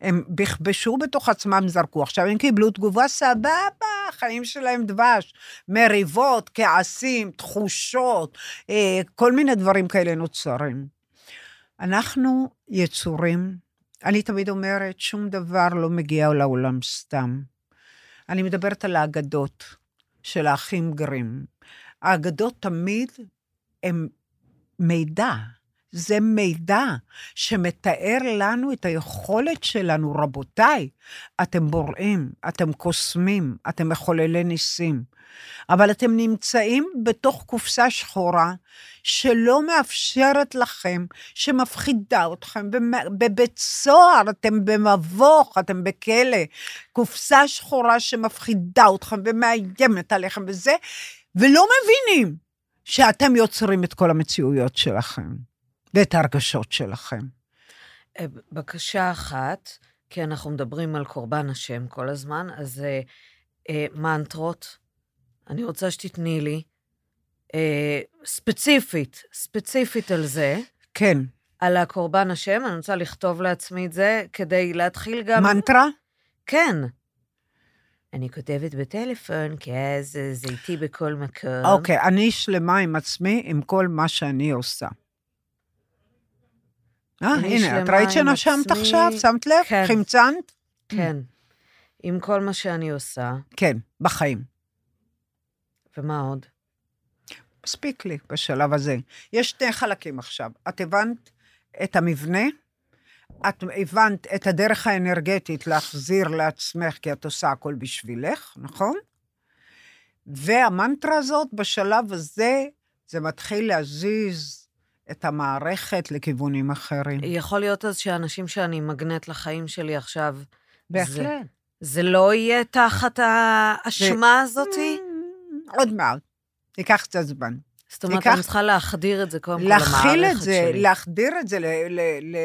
הם בכבשו בתוך עצמם, זרקו. עכשיו הם קיבלו תגובה סבבה, החיים שלהם דבש. מריבות, כעסים, תחושות, אה, כל מיני דברים כאלה נוצרים. אנחנו יצורים, אני תמיד אומרת, שום דבר לא מגיע לעולם סתם. אני מדברת על האגדות של האחים גרים. האגדות תמיד הן מידע. זה מידע שמתאר לנו את היכולת שלנו. רבותיי, אתם בוראים, אתם קוסמים, אתם מחוללי ניסים. אבל אתם נמצאים בתוך קופסה שחורה שלא מאפשרת לכם, שמפחידה אתכם בבית סוהר, אתם במבוך, אתם בכלא. קופסה שחורה שמפחידה אתכם ומאיימת עליכם וזה, ולא מבינים שאתם יוצרים את כל המציאויות שלכם ואת ההרגשות שלכם. אה, בקשה אחת, כי אנחנו מדברים על קורבן השם כל הזמן, אז אה, אה, מנטרות, אני רוצה שתתני לי, אה, ספציפית, ספציפית על זה. כן. על הקורבן השם, אני רוצה לכתוב לעצמי את זה, כדי להתחיל גם... מנטרה? כן. אני כותבת בטלפון, כי אז זה איתי בכל מקום. אוקיי, אני שלמה עם עצמי, עם כל מה שאני עושה. אה, הנה, את ראית שנשמת עכשיו? שמת לב? כן. חמצנת? כן. עם כל מה שאני עושה. כן, בחיים. ומה עוד? מספיק לי בשלב הזה. יש שני חלקים עכשיו. את הבנת את המבנה, את הבנת את הדרך האנרגטית להחזיר לעצמך, כי את עושה הכל בשבילך, נכון? והמנטרה הזאת, בשלב הזה, זה מתחיל להזיז את המערכת לכיוונים אחרים. יכול להיות אז שאנשים שאני מגנט לחיים שלי עכשיו, בהחלט. זה, זה לא יהיה תחת האשמה הזאתי? עוד מעט. ייקח קצת זמן. זאת אומרת, ייקח- אני צריכה להחדיר את זה קודם כל למערכת שלי. להכיל את זה, להחדיר את זה, ל... ל, ל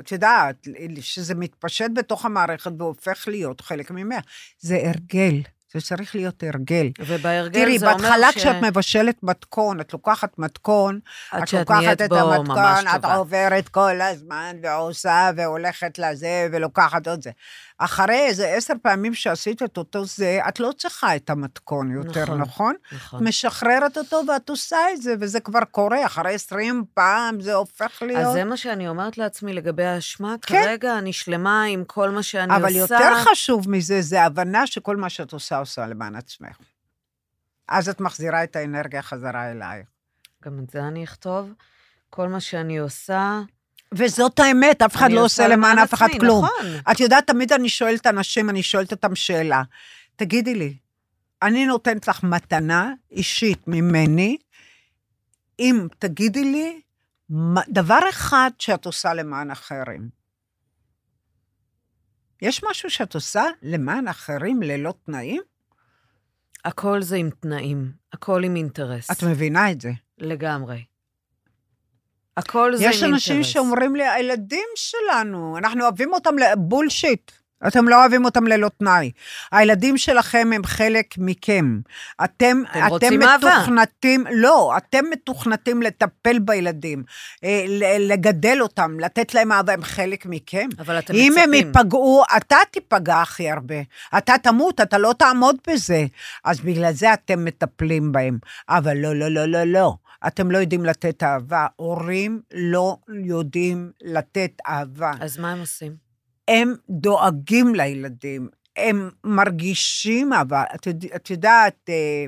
את יודעת, שזה מתפשט בתוך המערכת והופך להיות חלק ממנה. זה הרגל, זה צריך להיות הרגל. ובהרגל תראי, זה אומר בהתחלה ש... כשאת מבשלת מתכון, את לוקחת מתכון, את לוקחת את המתכון, את טובה. עוברת כל הזמן ועושה והולכת לזה ולוקחת עוד זה. אחרי איזה עשר פעמים שעשית את אותו זה, את לא צריכה את המתכון יותר, נכון, נכון? נכון. משחררת אותו ואת עושה את זה, וזה כבר קורה, אחרי עשרים פעם זה הופך להיות... אז זה מה שאני אומרת לעצמי לגבי האשמה. כן. כרגע אני שלמה עם כל מה שאני אבל עושה. יותר חשוב מזה, זה הבנה שכל מה שאת עושה, עושה למען עצמך. אז את מחזירה את האנרגיה חזרה אלייך. גם את זה אני אכתוב. כל מה שאני עושה... וזאת האמת, אף אחד לא עושה למען אף אחד כלום. נכון. את יודעת, תמיד אני שואלת אנשים, אני שואלת אותם שאלה. תגידי לי, אני נותנת לך מתנה אישית ממני, אם תגידי לי דבר אחד שאת עושה למען אחרים. יש משהו שאת עושה למען אחרים ללא תנאים? הכל זה עם תנאים, הכל עם אינטרס. את מבינה את זה. לגמרי. הכל זה יש אינטרס. אנשים שאומרים לי, הילדים שלנו, אנחנו אוהבים אותם לבולשיט. אתם לא אוהבים אותם ללא תנאי. הילדים שלכם הם חלק מכם. אתם, אתם אתם אהבה. מתוכנתים, לא, אתם מתוכנתים לטפל בילדים, אה, לגדל אותם, לתת להם אהבה, הם חלק מכם. אבל אתם אם הם מצפים. ייפגעו, אתה תיפגע הכי הרבה. אתה תמות, אתה לא תעמוד בזה. אז בגלל זה אתם מטפלים בהם. אבל לא, לא, לא, לא, לא. אתם לא יודעים לתת אהבה. הורים לא יודעים לתת אהבה. אז מה הם עושים? הם דואגים לילדים, הם מרגישים אהבה. את, את יודעת, אה,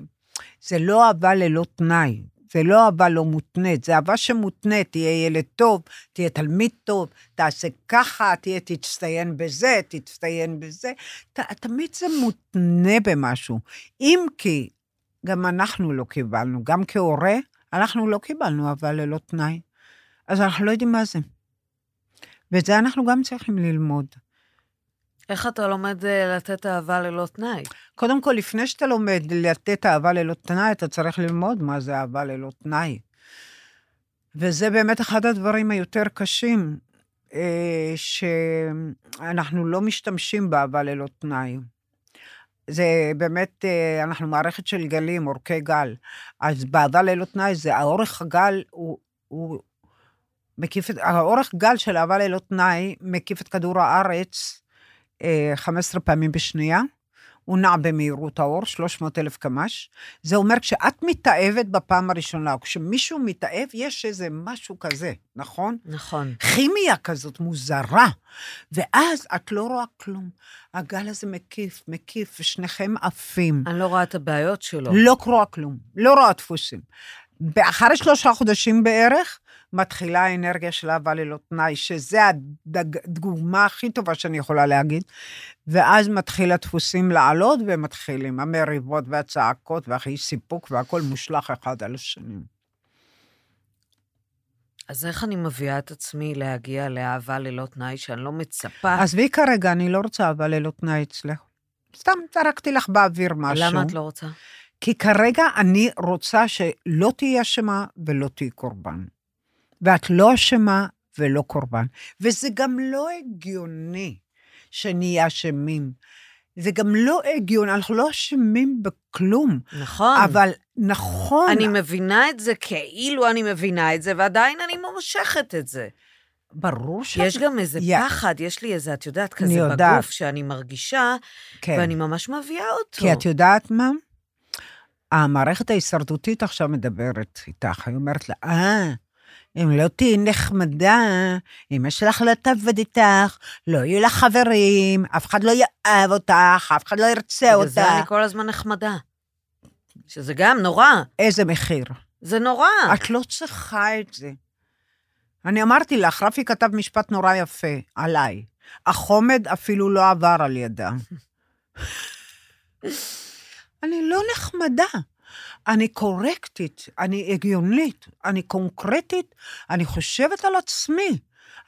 זה לא אהבה ללא תנאי. זה לא אהבה לא מותנית, זה אהבה שמותנית, תהיה ילד טוב, תהיה תלמיד טוב, תעשה ככה, תהיה, תצטיין בזה, תצטיין בזה. ת, תמיד זה מותנה במשהו. אם כי, גם אנחנו לא קיבלנו, גם כהורה, אנחנו לא קיבלנו אהבה ללא תנאי. אז אנחנו לא יודעים מה זה. ואת זה אנחנו גם צריכים ללמוד. איך אתה לומד אה, לתת אהבה ללא תנאי? קודם כל, לפני שאתה לומד לתת אהבה ללא תנאי, אתה צריך ללמוד מה זה אהבה ללא תנאי. וזה באמת אחד הדברים היותר קשים, אה, שאנחנו לא משתמשים באהבה ללא תנאי. זה באמת, אה, אנחנו מערכת של גלים, אורכי גל. אז באהבה ללא תנאי, זה האורך הגל הוא, הוא מקיף את, האורך גל של אהבה ללא תנאי מקיף את כדור הארץ אה, 15 פעמים בשנייה. הוא נע במהירות האור, 300 אלף קמ"ש. זה אומר כשאת מתאהבת בפעם הראשונה, או כשמישהו מתאהב, יש איזה משהו כזה, נכון? נכון. כימיה כזאת מוזרה. ואז את לא רואה כלום. הגל הזה מקיף, מקיף, ושניכם עפים. אני לא רואה את הבעיות שלו. לא רואה כלום, לא רואה דפוסים. אחרי שלושה חודשים בערך, מתחילה האנרגיה של אהבה ללא תנאי, שזה הדוגמה הכי טובה שאני יכולה להגיד, ואז מתחיל הדפוסים לעלות, ומתחילים המריבות והצעקות, והכי סיפוק, והכל מושלך אחד על השני. אז איך אני מביאה את עצמי להגיע לאהבה ללא תנאי, שאני לא מצפה? עזבי כרגע, אני לא רוצה אהבה ללא תנאי אצלך. סתם זרקתי לך באוויר משהו. למה את לא רוצה? כי כרגע אני רוצה שלא תהיי אשמה ולא תהיי קורבן. ואת לא אשמה ולא קורבן. וזה גם לא הגיוני שנהיה אשמים. זה גם לא הגיוני, אנחנו לא אשמים בכלום. נכון. אבל נכון. אני מבינה את זה כאילו אני מבינה את זה, ועדיין אני מושכת את זה. ברור שאת... יש גם איזה יא. פחד, יש לי איזה, את יודעת, כזה יודעת. בגוף שאני מרגישה, כן. ואני ממש מביאה אותו. כי את יודעת מה? המערכת ההישרדותית עכשיו מדברת איתך, היא אומרת לה, אה, אם לא תהיי נחמדה, אמא שלך לא תעבוד איתך, לא יהיו לך חברים, אף אחד לא יאהב אותך, אף אחד לא ירצה בגלל אותך. זה אני כל הזמן נחמדה. שזה גם נורא, איזה מחיר. זה נורא. את לא צריכה את זה. אני אמרתי לך, רפי כתב משפט נורא יפה עליי. החומד אפילו לא עבר על ידה. *laughs* אני לא נחמדה. אני קורקטית, אני הגיונית, אני קונקרטית, אני חושבת על עצמי.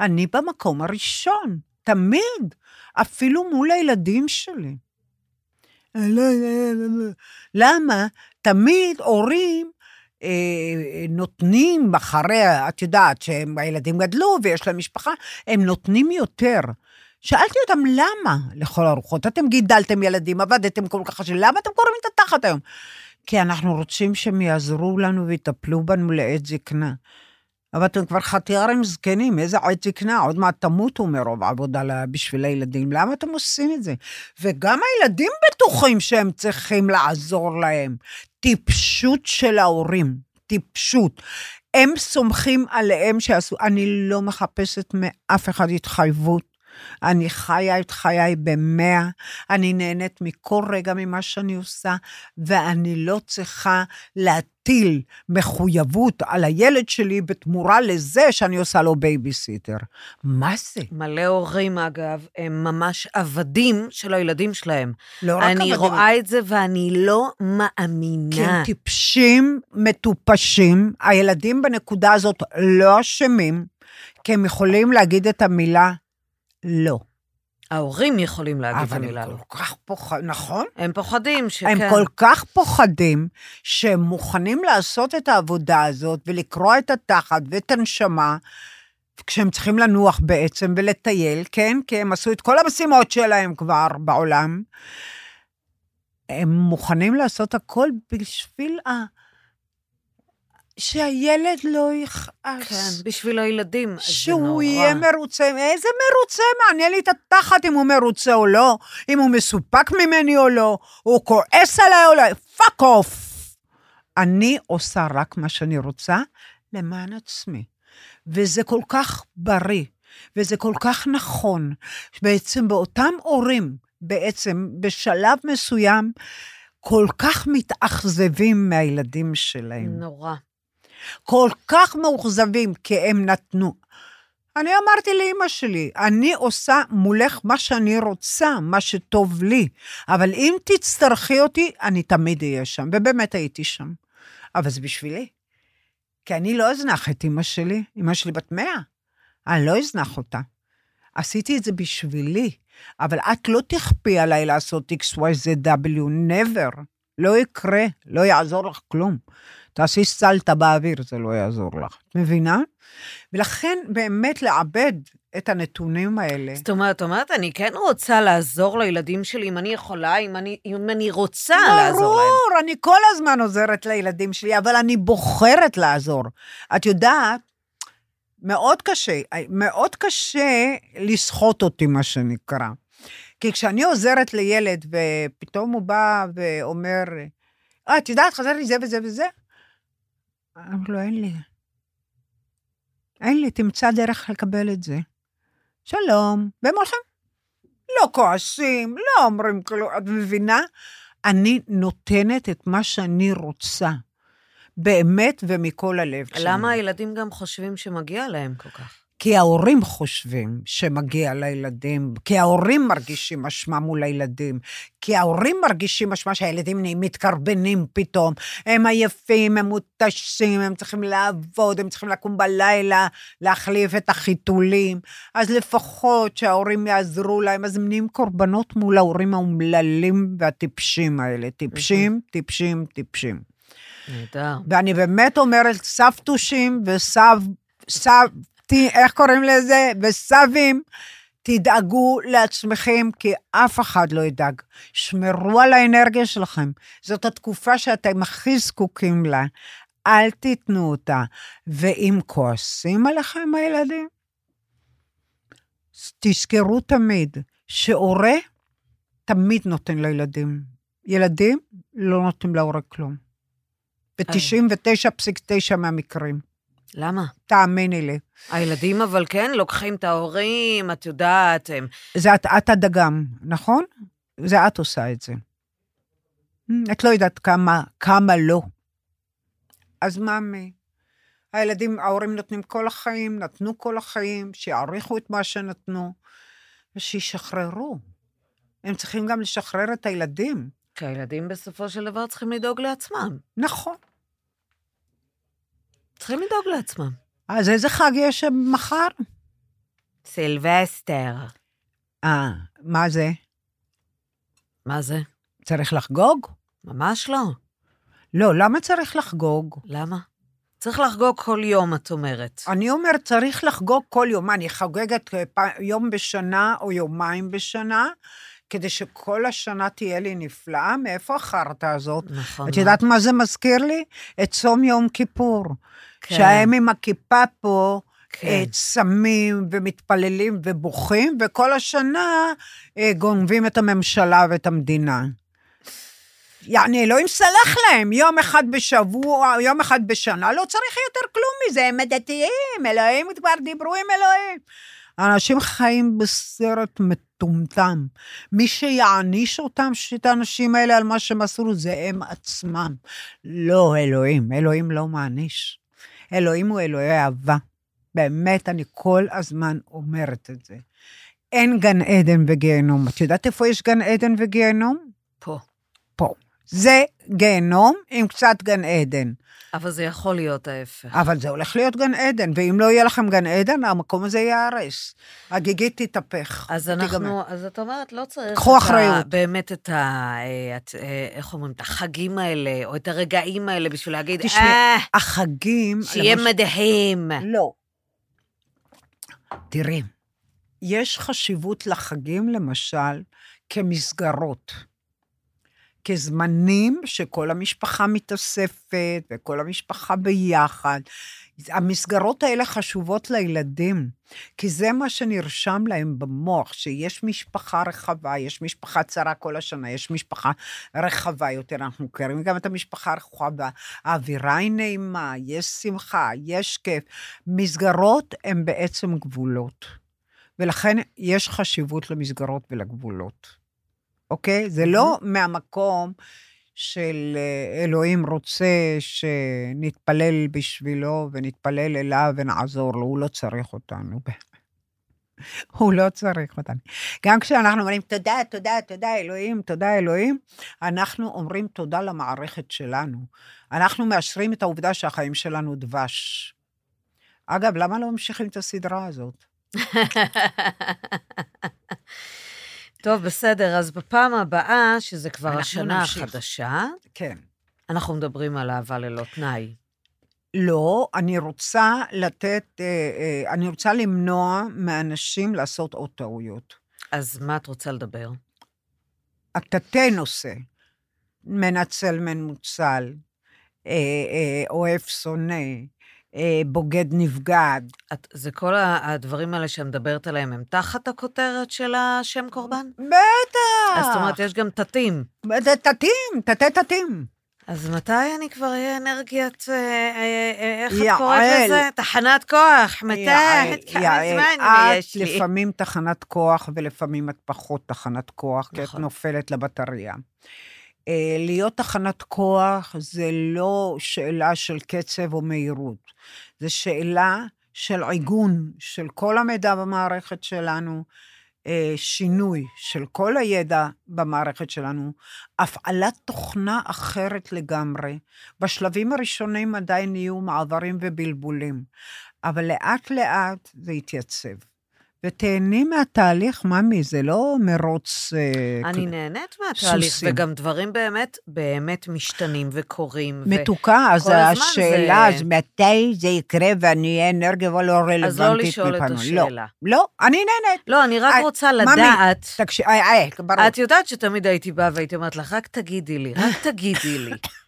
אני במקום הראשון, תמיד, אפילו מול הילדים שלי. לא, למה? תמיד הורים אה, נותנים אחרי, את יודעת, שהילדים גדלו ויש להם משפחה, הם נותנים יותר. שאלתי אותם, למה לכל הרוחות? אתם גידלתם ילדים, עבדתם כל כך קשה, למה אתם קוראים את התחת היום? כי אנחנו רוצים שהם יעזרו לנו ויטפלו בנו לעת זקנה. אבל אתם כבר חתיארים זקנים, איזה עת זקנה? עוד מעט תמותו מרוב עבודה בשביל הילדים. למה אתם עושים את זה? וגם הילדים בטוחים שהם צריכים לעזור להם. טיפשות של ההורים, טיפשות. הם סומכים עליהם שיעשו, אני לא מחפשת מאף אחד התחייבות. אני חיה את חיי במאה, אני נהנית מכל רגע ממה שאני עושה, ואני לא צריכה להטיל מחויבות על הילד שלי בתמורה לזה שאני עושה לו בייביסיטר. מה זה? מלא הורים, אגב, הם ממש עבדים של הילדים שלהם. לא רק אני עבדים. רואה את זה ואני לא כי הם מאמינה. טיפשים, מטופשים, הילדים בנקודה הזאת לא אשמים, כי הם יכולים להגיד את המילה לא. ההורים יכולים להגיד את אבל המילה הם לא. כל כך פוחדים, נכון? הם פוחדים שכן. הם כל כך פוחדים, שהם מוכנים לעשות את העבודה הזאת ולקרוע את התחת ואת הנשמה, כשהם צריכים לנוח בעצם ולטייל, כן? כי הם עשו את כל המשימות שלהם כבר בעולם. הם מוכנים לעשות הכל בשביל ה... שהילד לא יכעס. כן, בשביל הילדים. שהוא יהיה מרוצה, איזה מרוצה? מעניין לי את התחת אם הוא מרוצה או לא, אם הוא מסופק ממני או לא, הוא כועס עליי או לא, fuck off. אני עושה רק מה שאני רוצה למען עצמי. וזה כל כך בריא, וזה כל כך נכון. בעצם באותם הורים, בעצם בשלב מסוים, כל כך מתאכזבים מהילדים שלהם. נורא. כל כך מאוכזבים, כי הם נתנו. אני אמרתי לאימא שלי, אני עושה מולך מה שאני רוצה, מה שטוב לי, אבל אם תצטרכי אותי, אני תמיד אהיה שם, ובאמת הייתי שם. אבל זה בשבילי. כי אני לא אזנח את אימא שלי, אימא שלי בת מאה, אני לא אזנח אותה. עשיתי את זה בשבילי, אבל את לא תכפי עליי לעשות XYZW, never. לא יקרה, לא יעזור לך כלום. תעשי סלטה באוויר, זה לא יעזור לך. מבינה? ולכן באמת לעבד את הנתונים האלה. זאת אומרת, אומרת, אני כן רוצה לעזור לילדים שלי, אם אני יכולה, אם אני, אם אני רוצה לעזור להם. ברור, אני כל הזמן עוזרת לילדים שלי, אבל אני בוחרת לעזור. את יודעת, מאוד קשה, מאוד קשה לסחוט אותי, מה שנקרא. כי כשאני עוזרת לילד, ופתאום הוא בא ואומר, אה, את יודעת, חסר לי זה וזה וזה, אומרת לו, אין לי. אין לי, תמצא דרך לקבל את זה. שלום, והם הולכים. לא כועסים, לא אומרים כלום, את מבינה? אני נותנת את מה שאני רוצה. באמת ומכל הלב. למה הילדים גם חושבים שמגיע להם כל כך? כי ההורים חושבים שמגיע לילדים, כי ההורים מרגישים אשמה מול הילדים, כי ההורים מרגישים אשמה שהילדים נהיים מתקרבנים פתאום. הם עייפים, הם מותשים, הם צריכים לעבוד, הם צריכים לקום בלילה, להחליף את החיתולים. אז לפחות שההורים יעזרו להם, אז הם נהיים קורבנות מול ההורים האומללים והטיפשים האלה. טיפשים, טיפשים, טיפשים. נהדר. ואני באמת אומרת, סבתושים וסב... סב... איך קוראים לזה? וסבים, תדאגו לעצמכם, כי אף אחד לא ידאג. שמרו על האנרגיה שלכם. זאת התקופה שאתם הכי זקוקים לה. אל תיתנו אותה. ואם כועסים עליכם הילדים, תזכרו תמיד שהורה תמיד נותן לילדים. ילדים לא נותנים להורה כלום. ב-99.9 מהמקרים. למה? תאמיני לי. הילדים אבל כן לוקחים את ההורים, את יודעת, הם... זה את, את הדגם, נכון? זה את עושה את זה. את לא יודעת כמה, כמה לא. אז מאמי, הילדים, ההורים נותנים כל החיים, נתנו כל החיים, שיעריכו את מה שנתנו, ושישחררו. הם צריכים גם לשחרר את הילדים. כי הילדים בסופו של דבר צריכים לדאוג לעצמם. נכון. צריכים לדאוג לעצמם. אז איזה חג יש מחר? סילבסטר. אה, מה זה? מה זה? צריך לחגוג? ממש לא. לא, למה צריך לחגוג? למה? צריך לחגוג כל יום, את אומרת. אני אומרת, צריך לחגוג כל יום. אני חוגגת יום בשנה או יומיים בשנה, כדי שכל השנה תהיה לי נפלאה? מאיפה החרטא הזאת? נכון. את יודעת מה זה מזכיר לי? את צום יום כיפור. כן. שהם עם הכיפה פה, כן. צמים ומתפללים ובוכים, וכל השנה אה, גונבים את הממשלה ואת המדינה. יעני, אלוהים סלח להם, יום אחד בשבוע, יום אחד בשנה, לא צריך יותר כלום מזה, הם דתיים, אלוהים כבר דיברו עם אלוהים. אנשים חיים בסרט מטומטם. מי שיעניש אותם, את האנשים האלה, על מה שהם עשו, זה הם עצמם. לא אלוהים, אלוהים לא מעניש. אלוהים הוא אלוהי אהבה. באמת, אני כל הזמן אומרת את זה. אין גן עדן וגיהנום. את יודעת איפה יש גן עדן וגיהנום? פה. פה. זה גיהנום עם קצת גן עדן. אבל זה יכול להיות ההפך. אבל זה הולך להיות גן עדן, ואם לא יהיה לכם גן עדן, המקום הזה ייהרס. הגיגית תתהפך. אז תיגמר. אנחנו, אז את אומרת, לא צריך... קחו אחריות. באמת את ה... אה, את, אה, איך אומרים? את החגים האלה, או את הרגעים האלה בשביל להגיד, תשמעי, אה, החגים... שיהיה למשל- מדהים. לא. תראי, יש חשיבות לחגים, למשל, כמסגרות. כזמנים שכל המשפחה מתאספת וכל המשפחה ביחד. המסגרות האלה חשובות לילדים, כי זה מה שנרשם להם במוח, שיש משפחה רחבה, יש משפחה צרה כל השנה, יש משפחה רחבה יותר, אנחנו מכירים גם את המשפחה הרחבה, האווירה היא נעימה, יש שמחה, יש כיף. מסגרות הן בעצם גבולות, ולכן יש חשיבות למסגרות ולגבולות. אוקיי? זה לא מהמקום של אה, אלוהים רוצה שנתפלל בשבילו ונתפלל אליו ונעזור לו, הוא לא צריך אותנו. *laughs* הוא לא צריך אותנו. גם כשאנחנו אומרים תודה, תודה, תודה אלוהים, תודה אלוהים, אנחנו אומרים תודה למערכת שלנו. אנחנו מאשרים את העובדה שהחיים שלנו דבש. אגב, למה לא ממשיכים את הסדרה הזאת? *laughs* טוב, בסדר, אז בפעם הבאה, שזה כבר השנה נמשיך. החדשה, כן. אנחנו מדברים על אהבה ללא תנאי. לא, אני רוצה לתת, אה, אה, אני רוצה למנוע מאנשים לעשות עוד טעויות. אז מה את רוצה לדבר? התתי נושא, מנצל מנוצל, אה, אוהב שונא, בוגד נבגד. את, זה כל הדברים האלה שאת מדברת עליהם, הם תחת הכותרת של השם קורבן? בטח. אז זאת אומרת, יש גם תתים. זה תתים, תתי תתים. אז מתי אני כבר אהיה אנרגיית, אה, אה, אה, איך את יעל. קוראת לזה? תחנת כוח. מתי? יעל, יעל, את לי? לפעמים תחנת כוח ולפעמים את פחות תחנת כוח, כי את נכון. נופלת לבטריה. אה, להיות תחנת כוח זה לא שאלה של קצב או מהירות, זה שאלה של עיגון של כל המידע במערכת שלנו, אה, שינוי של כל הידע במערכת שלנו, הפעלת תוכנה אחרת לגמרי. בשלבים הראשונים עדיין יהיו מעברים ובלבולים, אבל לאט-לאט זה יתייצב. ותהני מהתהליך, ממי, זה לא מרוץ... אה, אני נהנית מהתהליך, סוסים. וגם דברים באמת, באמת משתנים וקורים. ו- מתוקה, אז כל הזמן השאלה, זה- אז מתי זה יקרה ואני אהיה אנרגיה ולא רלוונטית אז לא לשאול את מפנו? השאלה. לא, לא, אני נהנית. לא, אני רק אה, רוצה ממי, לדעת... תקשיב, אה, אה, ברור. את יודעת שתמיד הייתי באה והייתי אומרת לך, רק תגידי לי, רק תגידי לי *laughs*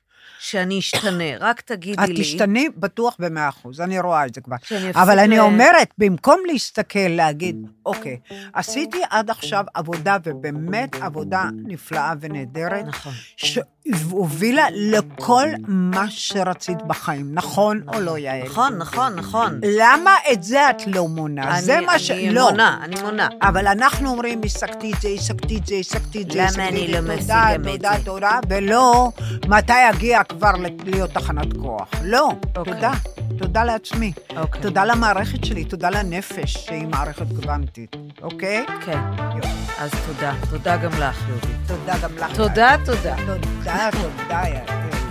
שאני אשתנה, רק תגידי את לי. תשתני בטוח במאה אחוז, אני רואה את זה כבר. אבל אני ל- אומרת, במקום להסתכל, להגיד, אוקיי, עשיתי עד עכשיו עבודה, ובאמת עבודה נפלאה ונהדרת, נכון. שהובילה לכל מה שרצית בחיים, נכון או לא, יעל? נכון, נכון, נכון. למה את זה את לא מונה? זה אני- מה ש... אני לא. מונה, אני מונה. אבל אנחנו אומרים, השגתי את זה, השגתי את זה, השגתי את זה, למה אני את לא זה, משיגה תודה, את תודה, זה? תודה, ולא מתי אגיע כבר להיות תחנת כוח. לא, אוקיי. תודה. תודה לעצמי. אוקיי. תודה למערכת שלי, תודה לנפש, שהיא מערכת קוונטית, אוקיי? כן, יופי. אז תודה. תודה גם לך, יהודית. תודה גם לך. תודה, תודה. תודה, תודה, יעל.